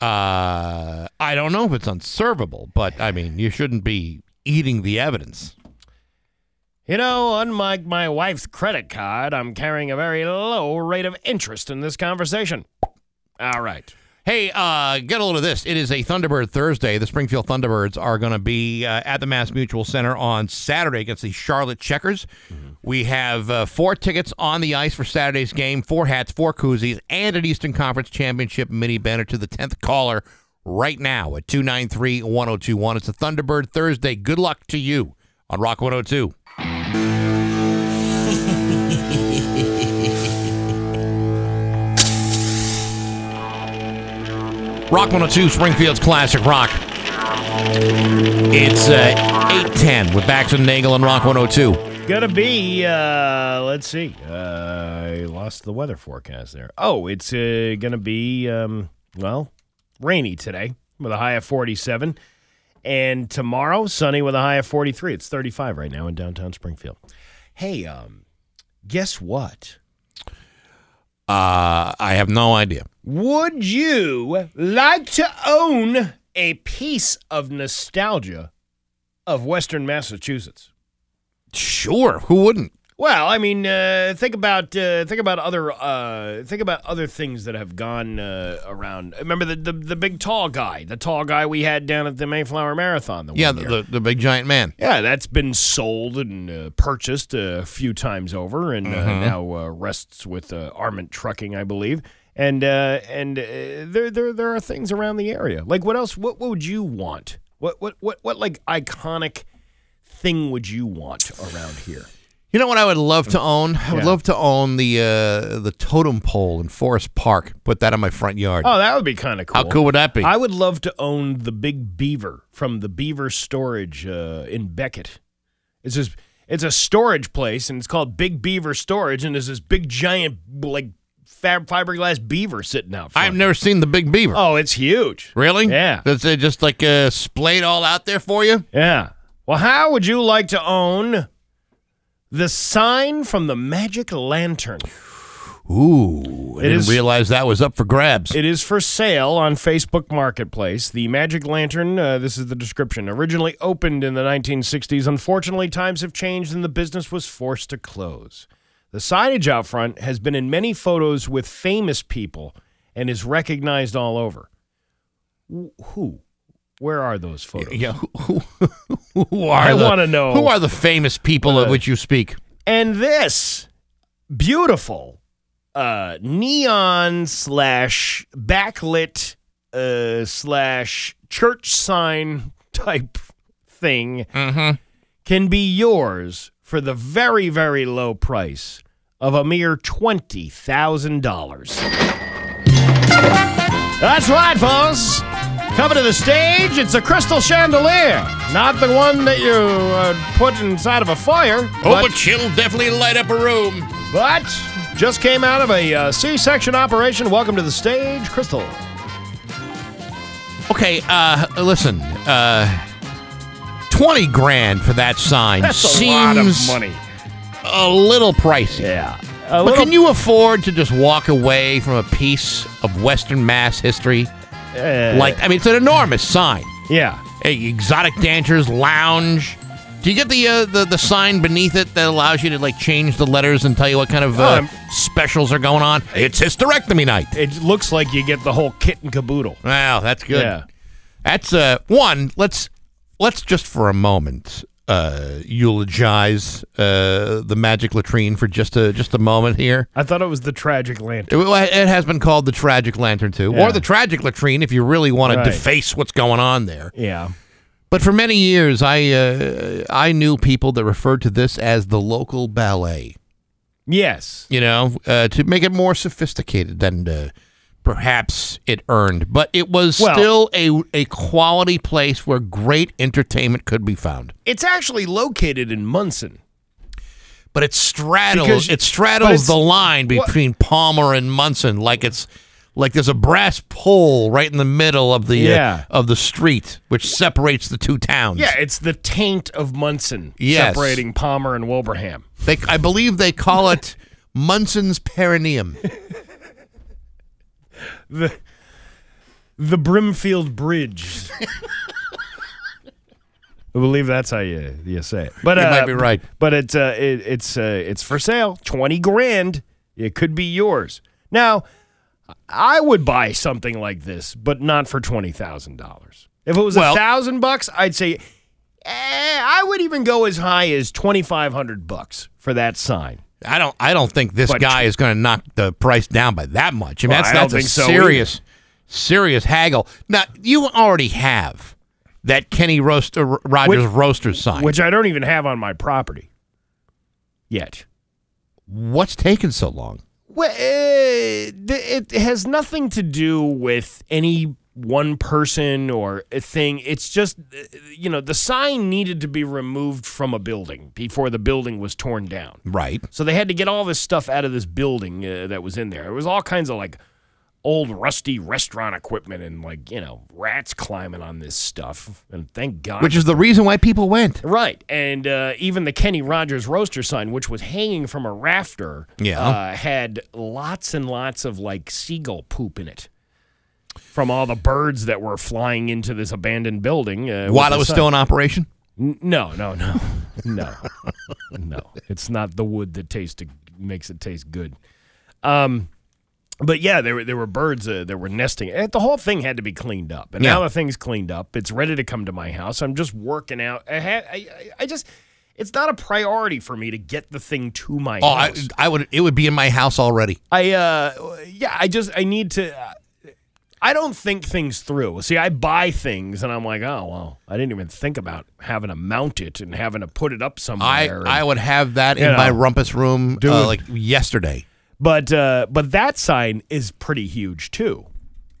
Uh, I don't know if it's unservable, but I mean, you shouldn't be eating the evidence. You know, unlike my wife's credit card, I'm carrying a very low rate of interest in this conversation. All right. Hey, uh, get a load of this. It is a Thunderbird Thursday. The Springfield Thunderbirds are going to be uh, at the Mass Mutual Center on Saturday against the Charlotte Checkers. We have uh, four tickets on the ice for Saturday's game, four hats, four koozies, and an Eastern Conference Championship mini banner to the 10th caller right now at 293 1021. It's a Thunderbird Thursday. Good luck to you on Rock 102. Rock 102, Springfield's classic rock. It's uh, 810 with Bax and Nagel and Rock 102. Gonna be, uh, let's see. Uh, I lost the weather forecast there. Oh, it's uh, gonna be, um, well, rainy today with a high of 47. And tomorrow, sunny with a high of 43. It's 35 right now in downtown Springfield. Hey, um, guess what? Uh, I have no idea. Would you like to own a piece of nostalgia of Western Massachusetts? Sure, who wouldn't? Well, I mean, uh, think about uh, think about other uh, think about other things that have gone uh, around. Remember the, the the big tall guy, the tall guy we had down at the Mayflower Marathon. The Yeah, one the, the, the big giant man. Yeah, that's been sold and uh, purchased a few times over, and uh, Mhm. now uh, rests with uh, Arment Trucking, I believe. And uh, and uh, there there there are things around the area. Like what else? What, what would you want? What what what what like iconic thing would you want around here? You know what I would love to own? I would Yeah. love to own the uh, the totem pole in Forest Park. Put that in my front yard. Oh, that would be kind of cool. How cool would that be? I would love to own the Big Beaver from the Beaver Storage uh, in Becket. It's just it's a storage place, and it's called Big Beaver Storage, and there's this big giant like fab fiberglass beaver sitting out. Front. I've never seen the big beaver. Oh, it's huge. Really? Yeah. Does it just like uh, splayed all out there for you? Yeah. Well, how would you like to own the sign from the Magic Lantern? Ooh, I It didn't is- realize that was up for grabs. It is for sale on Facebook Marketplace. The Magic Lantern, uh, this is the description, originally opened in the 1960s. Unfortunately, times have changed and the business was forced to close. The signage out front has been in many photos with famous people and is recognized all over. Wh- Who? Where are those photos? Yeah, who, who are I wanna know. who are the famous people of Uh, which you speak? And this beautiful uh, neon slash backlit uh, slash church sign type thing can be yours for the very, very low price of a mere $20,000. That's right, folks. Coming to the stage, it's a crystal chandelier, not the one that you uh, put inside of a fire. Oh, but she'll definitely light up a room. But just came out of a uh, C-section operation. Welcome to the stage, Crystal. Okay, uh, listen. Uh, Twenty grand for that sign That's a seems lot of money. a little pricey. Yeah. but can you afford to just walk away from a piece of Western Mass history? Uh, like, I mean, it's an enormous sign. Yeah. A exotic dancers lounge. Do you get the, uh, the the sign beneath it that allows you to like change the letters and tell you what kind of uh, I'm- specials are going on? It's hysterectomy night. It looks like you get the whole kit and caboodle. Wow, that's good. Yeah. That's uh one. Let's let's just for a moment uh eulogize uh the magic latrine for just a just a moment here. I thought it was the tragic lantern. It, it has been called the tragic lantern too, Yeah. or the tragic latrine if you really want Right. to deface what's going on there. Yeah. But for many years, I uh, I knew people that referred to this as the local ballet. Yes. You know, uh, to make it more sophisticated than uh, perhaps it earned. But it was Well- still a a quality place where great entertainment could be found. It's actually located in Monson. but it straddles Because- it straddles it's- the line what- between Palmer and Monson, like it's like there's a brass pole right in the middle of the Yeah. uh, of the street, which separates the two towns. Yeah, it's the taint of Monson Yes. separating Palmer and Wilbraham. They, I believe they call it Monson's perineum. The the Brimfield Bridge. I believe that's how you you say it. But You uh, might be right. But it's uh, it, it's uh, it's for sale. Twenty grand. It could be yours. Now, I would buy something like this, but not for twenty thousand dollars. If it was a thousand bucks, I'd say. Eh, I would even go as high as twenty five hundred bucks for that sign. I don't. I don't think this But- guy is going to knock the price down by that much. I mean, Well, that's I that's a so serious, serious haggle. Now you already have that Kenny Roaster Rogers Which- roaster sign. which I don't even have on my property yet. What's taking so long? Well, uh, th- it has nothing to do with any one person or a thing. It's just, you know, the sign needed to be removed from a building before the building was torn down. Right. So they had to get all this stuff out of this building uh, that was in there. It was all kinds of like old rusty restaurant equipment and like, you know, rats climbing on this stuff. And thank God. Which is the reason why people went. Right. And uh, even the Kenny Rogers roaster sign, which was hanging from a rafter, Yeah. uh, had lots and lots of like seagull poop in it from all the birds that were flying into this abandoned building. Uh, While it was sign. still in operation. N- No, no, no, no, no. It's not the wood that tastes makes it taste good. Um, but yeah, there were there were birds uh, that were nesting. And the whole thing had to be cleaned up, and now the thing's cleaned up. It's ready to come to my house. I'm just working out. I, I, I- I just. It's not a priority for me to get the thing to my Oh, I, house. I would. It would be in my house already. I uh yeah, I just I need to uh, I don't think things through. See, I buy things and I'm like, "Oh, well, I didn't even think about having to mount it and having to put it up I somewhere." and- I would have that in my rumpus room Dude. uh, like yesterday. But uh but that sign is pretty huge too.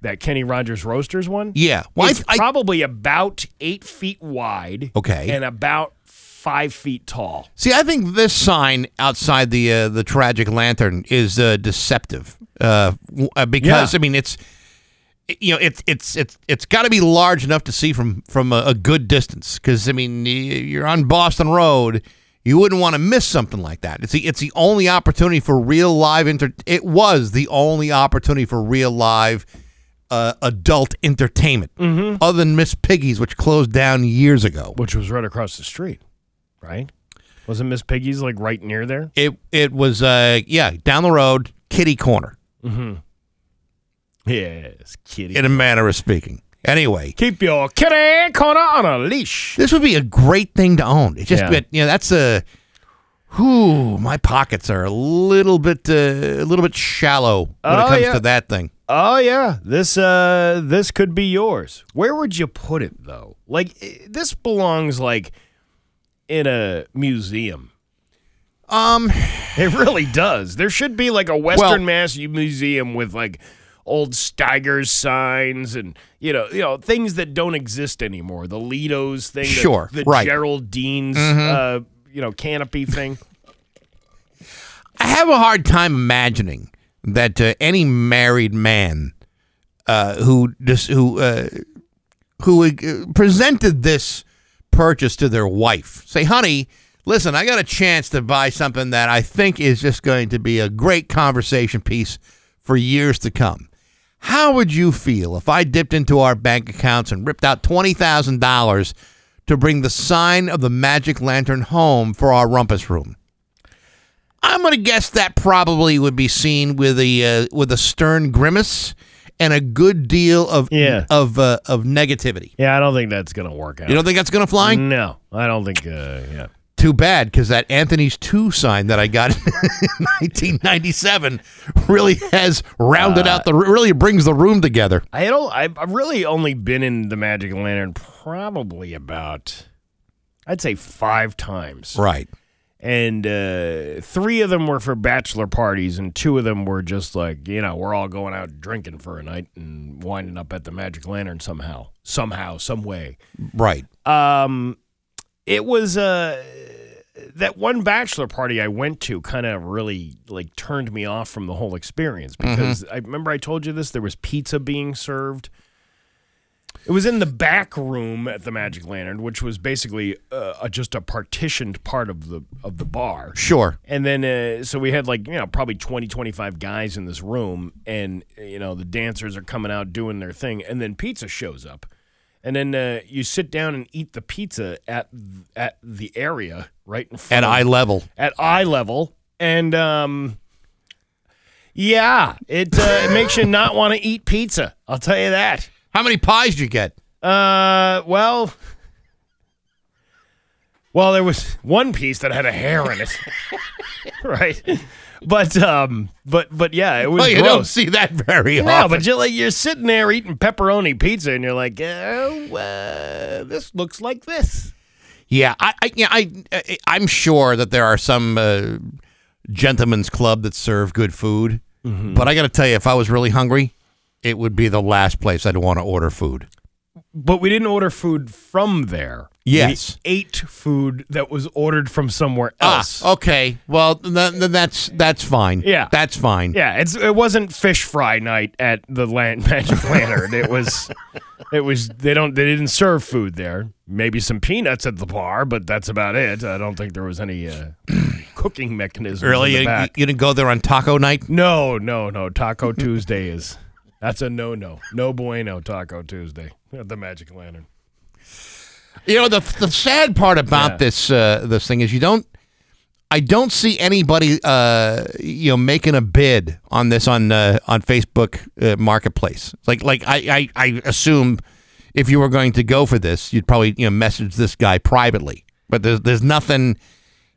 That Kenny Rogers Roasters one. Yeah. Well, it's I- probably about eight feet wide. Okay. And about five feet tall. See, I think this sign outside the uh, the tragic lantern is uh, deceptive uh, uh, because Yeah. I mean it's you know it's it's it's it's got to be large enough to see from from a, a good distance because I mean you're on Boston Road. You wouldn't want to miss something like that. It's the it's the only opportunity for real live inter. It was the only opportunity for real live uh, adult entertainment, other than Miss Piggy's, which closed down years ago. Which was right across the street, right? Wasn't Miss Piggy's like right near there? It it was uh yeah down the road, kitty corner. Mm-hmm. Yes, kitty. in a manner of speaking. Anyway, Keep your kitty corner on a leash. this would be a great thing to own. It just, Yeah. you know, that's a. Whew, my pockets are a little bit, uh, a little bit shallow when it Oh, comes yeah. to that thing. Oh yeah, this uh this could be yours. Where would you put it though? Like eh, this belongs like in a museum. Um, it really does. There should be like a Western Mass museum with like old Steiger's signs and you know you know things that don't exist anymore. The Lido's thing, Sure, the, right. Geraldine's Mhm. uh you know canopy thing. I have a hard time imagining that uh, any married man uh, who just who uh, who uh, presented this purchase to their wife say, "Honey, listen, I got a chance to buy something that I think is just going to be a great conversation piece for years to come." How would you feel if I dipped into our bank accounts and ripped out twenty thousand dollars to bring the sign of the magic lantern home for our rumpus room? I'm going to guess that probably would be seen with a uh, with a stern grimace and a good deal of Yeah. of uh, of negativity. Yeah, I don't think that's gonna work out. You don't think that's going to fly? No, I don't think. Uh, yeah. Too bad, because that Anthony's two sign that I got in 1997 really has rounded out the really brings the room together. I don't. I've I've really only been in the Magic Lantern probably about, I'd say five times. Right. And uh, three of them were for bachelor parties, and two of them were just like you know we're all going out drinking for a night and winding up at the Magic Lantern somehow, somehow, some way. Right. Um, it was uh, that one bachelor party I went to kind of really like turned me off from the whole experience Mm-hmm. because I remember I told you this. There was pizza being served. It was in the back room at the Magic Lantern, which was basically uh, a, just a partitioned part of the of the bar. Sure. And then, uh, so we had like, you know, probably 20, 25 guys in this room. And, you know, the dancers are coming out doing their thing. And then pizza shows up. And then uh, you sit down and eat the pizza at at the area right in front At eye level. At eye level. And, um, yeah, it, uh, it makes you not want to eat pizza. I'll tell you that. How many pies did you get? Uh, well, well, there was one piece that had a hair in it, right? But um, but but yeah, it was. Well, you gross. don't see that very no, often. but you're like you're sitting there eating pepperoni pizza, and you're like, oh, uh, this looks like this. Yeah, I, I, yeah, I, I, I'm sure that there are some uh, gentlemen's club that serve good food, Mm-hmm. but I got to tell you, if I was really hungry, it would be the last place I'd want to order food. But we didn't order food from there. Yes. we ate food that was ordered from somewhere else. Ah, okay. Well, then, then that's that's fine. Yeah. that's fine. Yeah, it's it wasn't fish fry night at the land, Magic Lantern. It was, it was they don't they didn't serve food there. Maybe some peanuts at the bar, but that's about it. I don't think there was any uh, cooking mechanism. Really, you, you didn't go there on Taco Night? No, no, no. Taco Tuesday is that's a no no. No bueno Taco Tuesday at the Magic Lantern. You know the the sad part about Yeah. this uh, this thing is you don't. I don't see anybody, uh, you know, making a bid on this on uh, on Facebook uh, Marketplace. Like, like I, I, I assume if you were going to go for this, you'd probably you know message this guy privately. But there's there's nothing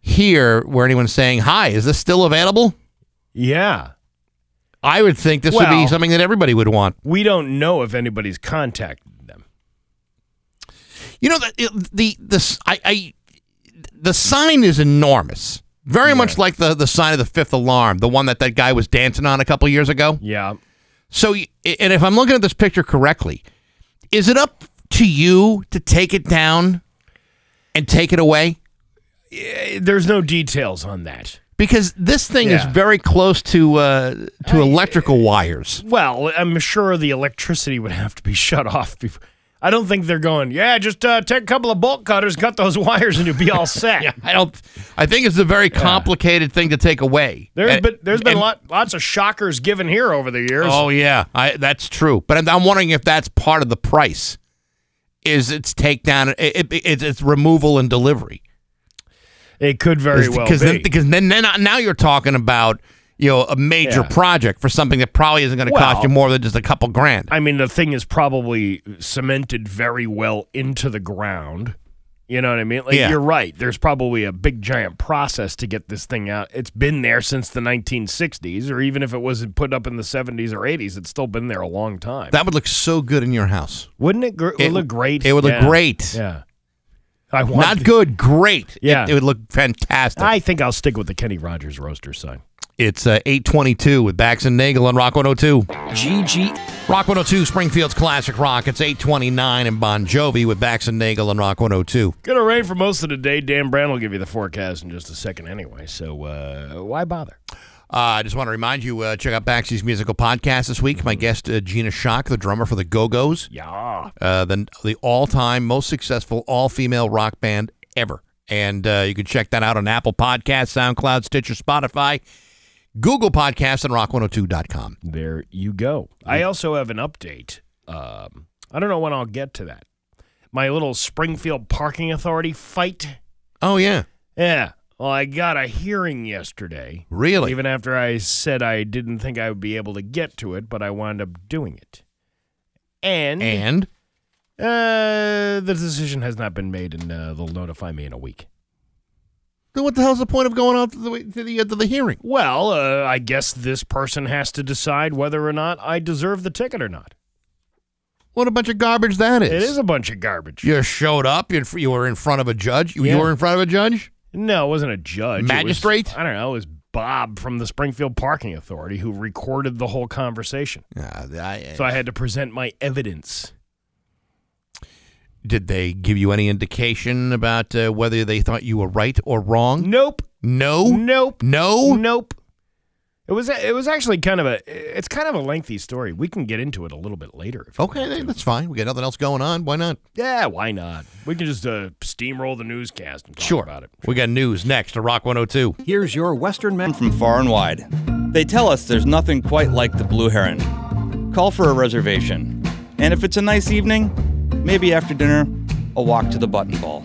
here where anyone's saying, "Hi, is this still available?" Yeah, I would think this would be something that everybody would want. we don't know if anybody's contacted them. You know the the the I, I the sign is enormous. Very much like the the sign of the fifth alarm, the one that that guy was dancing on a couple years ago. Yeah. So, and if I'm looking at this picture correctly, is it up to you to take it down and take it away? Eh, There's no details on that. Because this thing is very close to uh, to electrical wires. Well, I'm sure the electricity would have to be shut off before. I don't think they're going. Yeah, just uh, take a couple of bolt cutters, cut those wires, and you'll be all set. yeah, I don't. I think it's a very complicated thing to take away. There's And- been there's been and- lot, lots of shockers given here over the years. Oh yeah, I, that's true. But I'm, I'm wondering if that's part of the price. Is its takedown? It, it, it's, it's removal and delivery. It could very well because be. then because then, then now you're talking about you know a major Yeah. project for something that probably isn't going to cost you more than just a couple grand. I mean, the thing is probably cemented very well into the ground. You know what I mean? Like Yeah. you're right. There's probably a big giant process to get this thing out. It's been there since the 1960s, or even if it wasn't put up in the 70s or 80s, it's still been there a long time. That would look so good in your house. Wouldn't it? Gr- It- would look great. it would look Yeah. great. Yeah. I want Not good, great. Yeah. it, it would look fantastic. I think I'll stick with the Kenny Rogers roaster sign. It's uh, 822 with Bax and Nagel on Rock 102. GG. Rock 102, Springfield's Classic Rock. It's 829 and Bon Jovi with Bax and Nagel on Rock 102. Gonna rain for most of the day. Dan Brown will give you the forecast in just a second anyway. So uh, why bother? Uh, I just want to remind you, uh, check out Baxy's musical podcast this week. My guest, uh, Gina Shock, the drummer for the Go-Go's. Yeah. Uh, the, the all-time most successful all-female rock band ever. And uh, you can check that out on Apple Podcasts, SoundCloud, Stitcher, Spotify, Google Podcasts, and rock102.com. There you go. I also have an update. Um, I don't know when I'll get to that. My little Springfield Parking Authority fight. Oh, yeah. Yeah. Well, I got a hearing yesterday. Really? Even after I said I didn't think I would be able to get to it, but I wound up doing it. And And? uh, the decision has not been made, and uh, they'll notify me in a week. Then what the hell's the point of going out to the, to the, uh, to the hearing? Well, uh, I guess this person has to decide whether or not I deserve the ticket or not. What a bunch of garbage that is. It is a bunch of garbage. You showed up. You you were in front of a judge. You, you were in front of a judge. No, it wasn't a judge. It was- Magistrate? I don't know. It was Bob from the Springfield Parking Authority who recorded the whole conversation. Uh, I, So I had to present my evidence. Did they give you any indication about uh, whether they thought you were right or wrong? Nope. No. Nope. No. Nope. It was it was actually kind of a it's kind of a lengthy story. We can get into it a little bit later. If Okay, then that's fine. We got nothing else going on. Why not? yeah, why not? We can just uh, steamroll the newscast and talk Sure. about it. We got news next to Rock 102. Here's your Western men from far and wide. They tell us there's nothing quite like the Blue Heron. Call for a reservation. And if it's a nice evening, maybe after dinner, a walk to the button ball.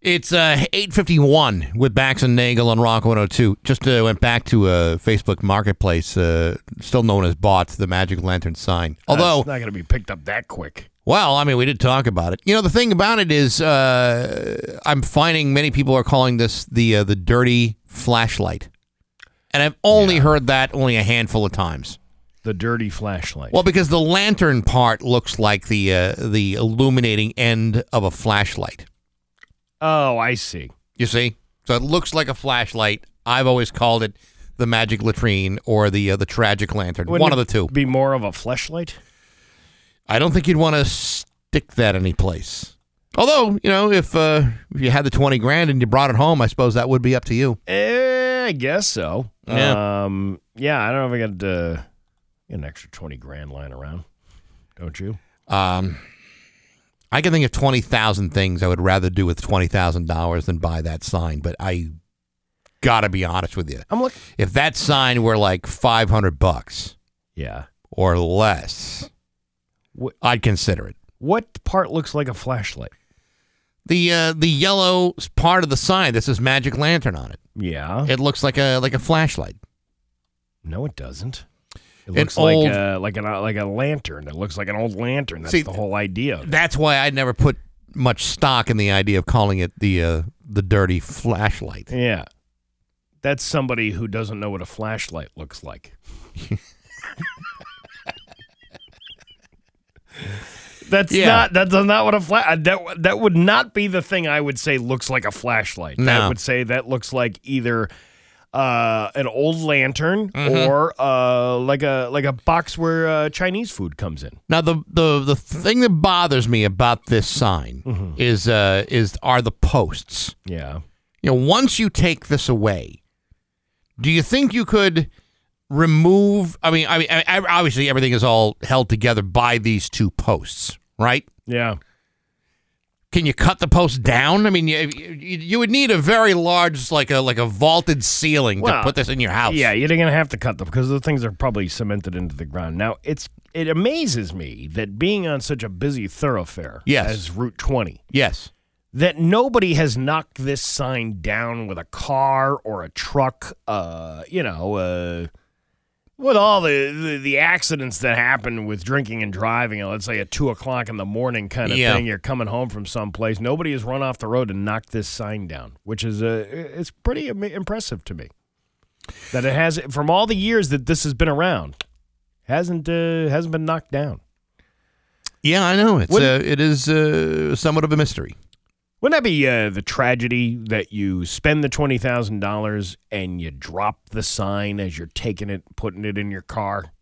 It's uh, 851 with Bax and Nagel on Rock 102. Just uh, went back to uh, Facebook Marketplace, uh, still known as Bought, the Magic Lantern sign. Although, it's not going to be picked up that quick. well, I mean, we did talk about it. You know, the thing about it is, uh, I'm finding many people are calling this the uh, the dirty flashlight, and I've only heard that only a handful of times. The dirty flashlight. Well, because the lantern part looks like the uh, the illuminating end of a flashlight. Oh, I see. You see, so it looks like a flashlight. I've always called it the magic latrine or the uh, the tragic lantern. Wouldn't one of the two. Be more of a flashlight. I don't think you'd want to stick that any place. Although, you know, if uh, if you had the twenty grand and you brought it home, I suppose that would be up to you. Eh, I guess so. Yeah. Um, yeah, I don't know if I got uh, an extra twenty grand lying around. Don't you? Um, I can think of twenty thousand things I would rather do with twenty thousand dollars than buy that sign. But I gotta be honest with you. I'm look. If that sign were like five hundred bucks, Yeah. or less, What- I'd consider it. What part looks like a flashlight? The uh, the yellow part of the sign that says Magic Lantern on it. Yeah. It looks like a like a flashlight. No, it doesn't. It looks old- like a, like an uh, like a lantern. It looks like an old lantern. That's See, the whole idea. That's why I never put much stock in the idea of calling it the uh, the dirty flashlight. Yeah. That's somebody who doesn't know what a flashlight looks like. That's Yeah. not that's not what a flash that that would not be the thing I would say looks like a flashlight. I would say that looks like either uh, an old lantern Mhm. or uh, like a like a box where uh, Chinese food comes in. Now the the the thing that bothers me about this sign Mm-hmm. is uh is are the posts. Yeah. You know, once you take this away, do you think you could remove? I mean, I mean, I- obviously everything is all held together by these two posts, right? Yeah. Can you cut the posts down? I mean, you, you, you would need a very large, like a like a vaulted ceiling to put this in your house. Yeah, you're gonna have to cut them because the things are probably cemented into the ground. Now it's it amazes me that being on such a busy thoroughfare Yes. as Route 20, Yes. that nobody has knocked this sign down with a car or a truck. Uh, you know, uh, with all the, the the accidents that happen with drinking and driving, let's say at two o'clock in the morning kind of Yeah. thing, you're coming home from someplace. Nobody has run off the road and knocked this sign down, which is uh, it's pretty impressive to me. That it has from all the years that this has been around, hasn't uh, hasn't been knocked down. Yeah, I know. It's uh, it is uh, somewhat of a mystery. Wouldn't that be uh, the tragedy that you spend the twenty thousand dollars and you drop the sign as you're taking it, putting it in your car?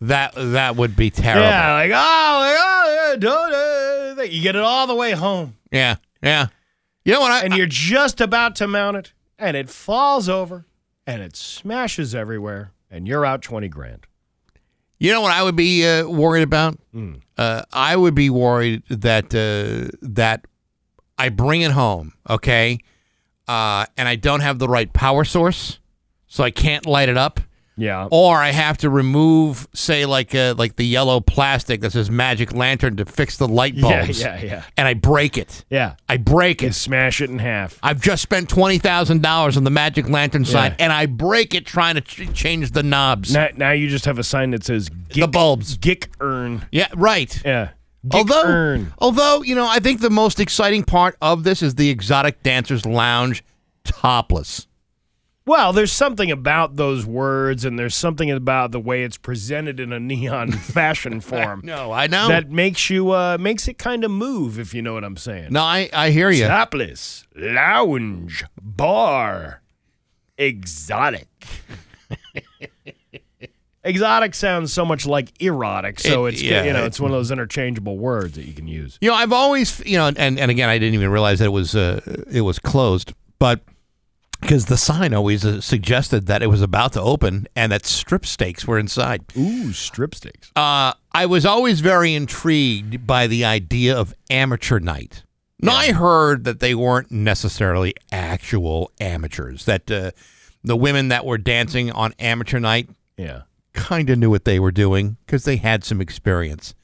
That that would be terrible. Yeah, like oh, like, oh, yeah, don't, uh, you get it all the way home, Yeah, yeah. You know what? I, and you're just about to mount it, and it falls over, and it smashes everywhere, and you're out twenty grand. You know what I would be uh, worried about? Hmm. Uh, I would be worried that uh, that I bring it home, okay, uh, and I don't have the right power source, so I can't light it up. Yeah. Or I have to remove, say, like uh, like the yellow plastic that says Magic Lantern to fix the light bulbs. yeah, yeah. yeah. And I break it. Yeah. I break You it. smash it in half. I've just spent twenty thousand dollars on the Magic Lantern sign, Yeah. and I break it trying to ch- change the knobs. Now, now you just have a sign that says the bulbs. Gick Earn. Yeah, right. Yeah. Gick although, Earn. although you know, I think the most exciting part of this is the Exotic Dancers Lounge topless. Well, there's something about those words, and there's something about the way it's presented in a neon fashion form. No, I know. that makes you uh, makes it kind of move, if you know what I'm saying. no, I I hear you. Topless lounge bar exotic. Exotic sounds so much like erotic, so It- it's yeah, you know it- it's one of those interchangeable words that you can use. You know, I've always, you know, and, and again, I didn't even realize that it was uh, it was closed, but because the sign always uh, suggested that it was about to open and that strip steaks were inside. Ooh, strip steaks. Uh, I was always very intrigued by the idea of amateur night. Now, I heard that they weren't necessarily actual amateurs, that uh, the women that were dancing on amateur night Yeah. Kind of knew what they were doing because they had some experience.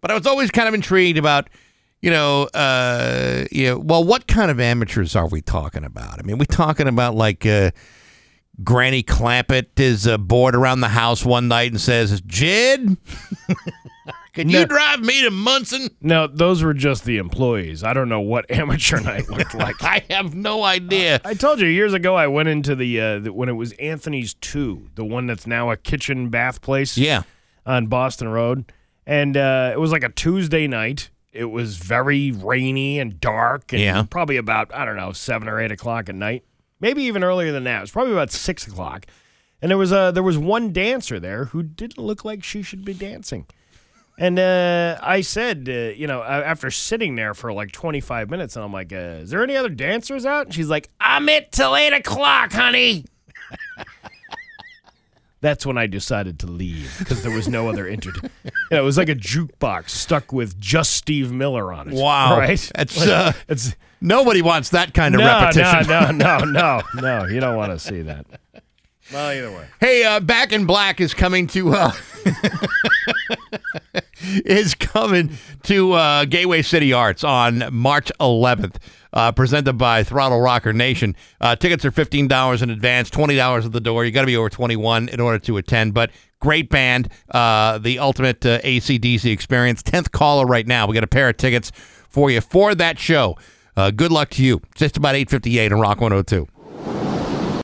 But I was always kind of intrigued about, you know, uh, you know, well, what kind of amateurs are we talking about? I mean, we talking about like uh, Granny Clampett is uh, bored around the house one night and says, "Jed, can you drive me to Monson?" No, those were just the employees. I don't know what amateur night looked like. I have no idea. I told you years ago I went into the, uh, the when it was Anthony's Two, the one that's now a kitchen bath place. Yeah. on Boston Road, and uh, it was like a Tuesday night. It was very rainy and dark, and Yeah. probably about I don't know seven or eight o'clock at night, maybe even earlier than that. It was probably about six o'clock, and there was a there was one dancer there who didn't look like she should be dancing. And uh, I said, uh, you know, after sitting there for like 25 minutes, and I'm like, uh, is there any other dancers out? And she's like, I'm it till 8 o'clock, honey. That's when I decided to leave because there was no other inter. You know, it was like a jukebox stuck with just Steve Miller on it. Wow, Right? That's Like, uh, it's nobody wants that kind of no, repetition. no, no, no, no, no. You don't want to see that. Well, either way. Hey, uh, Back in Black is coming to uh, is coming to uh, Gateway City Arts on March 11th. Uh, presented by Throttle Rocker Nation. Uh, tickets are fifteen dollars in advance, twenty dollars at the door. You got to be over twenty one in order to attend. But great band, uh, the ultimate uh, ACDC experience. Tenth caller right now. We got a pair of tickets for you for that show. Uh, good luck to you. Just about eight fifty eight on Rock one hundred two.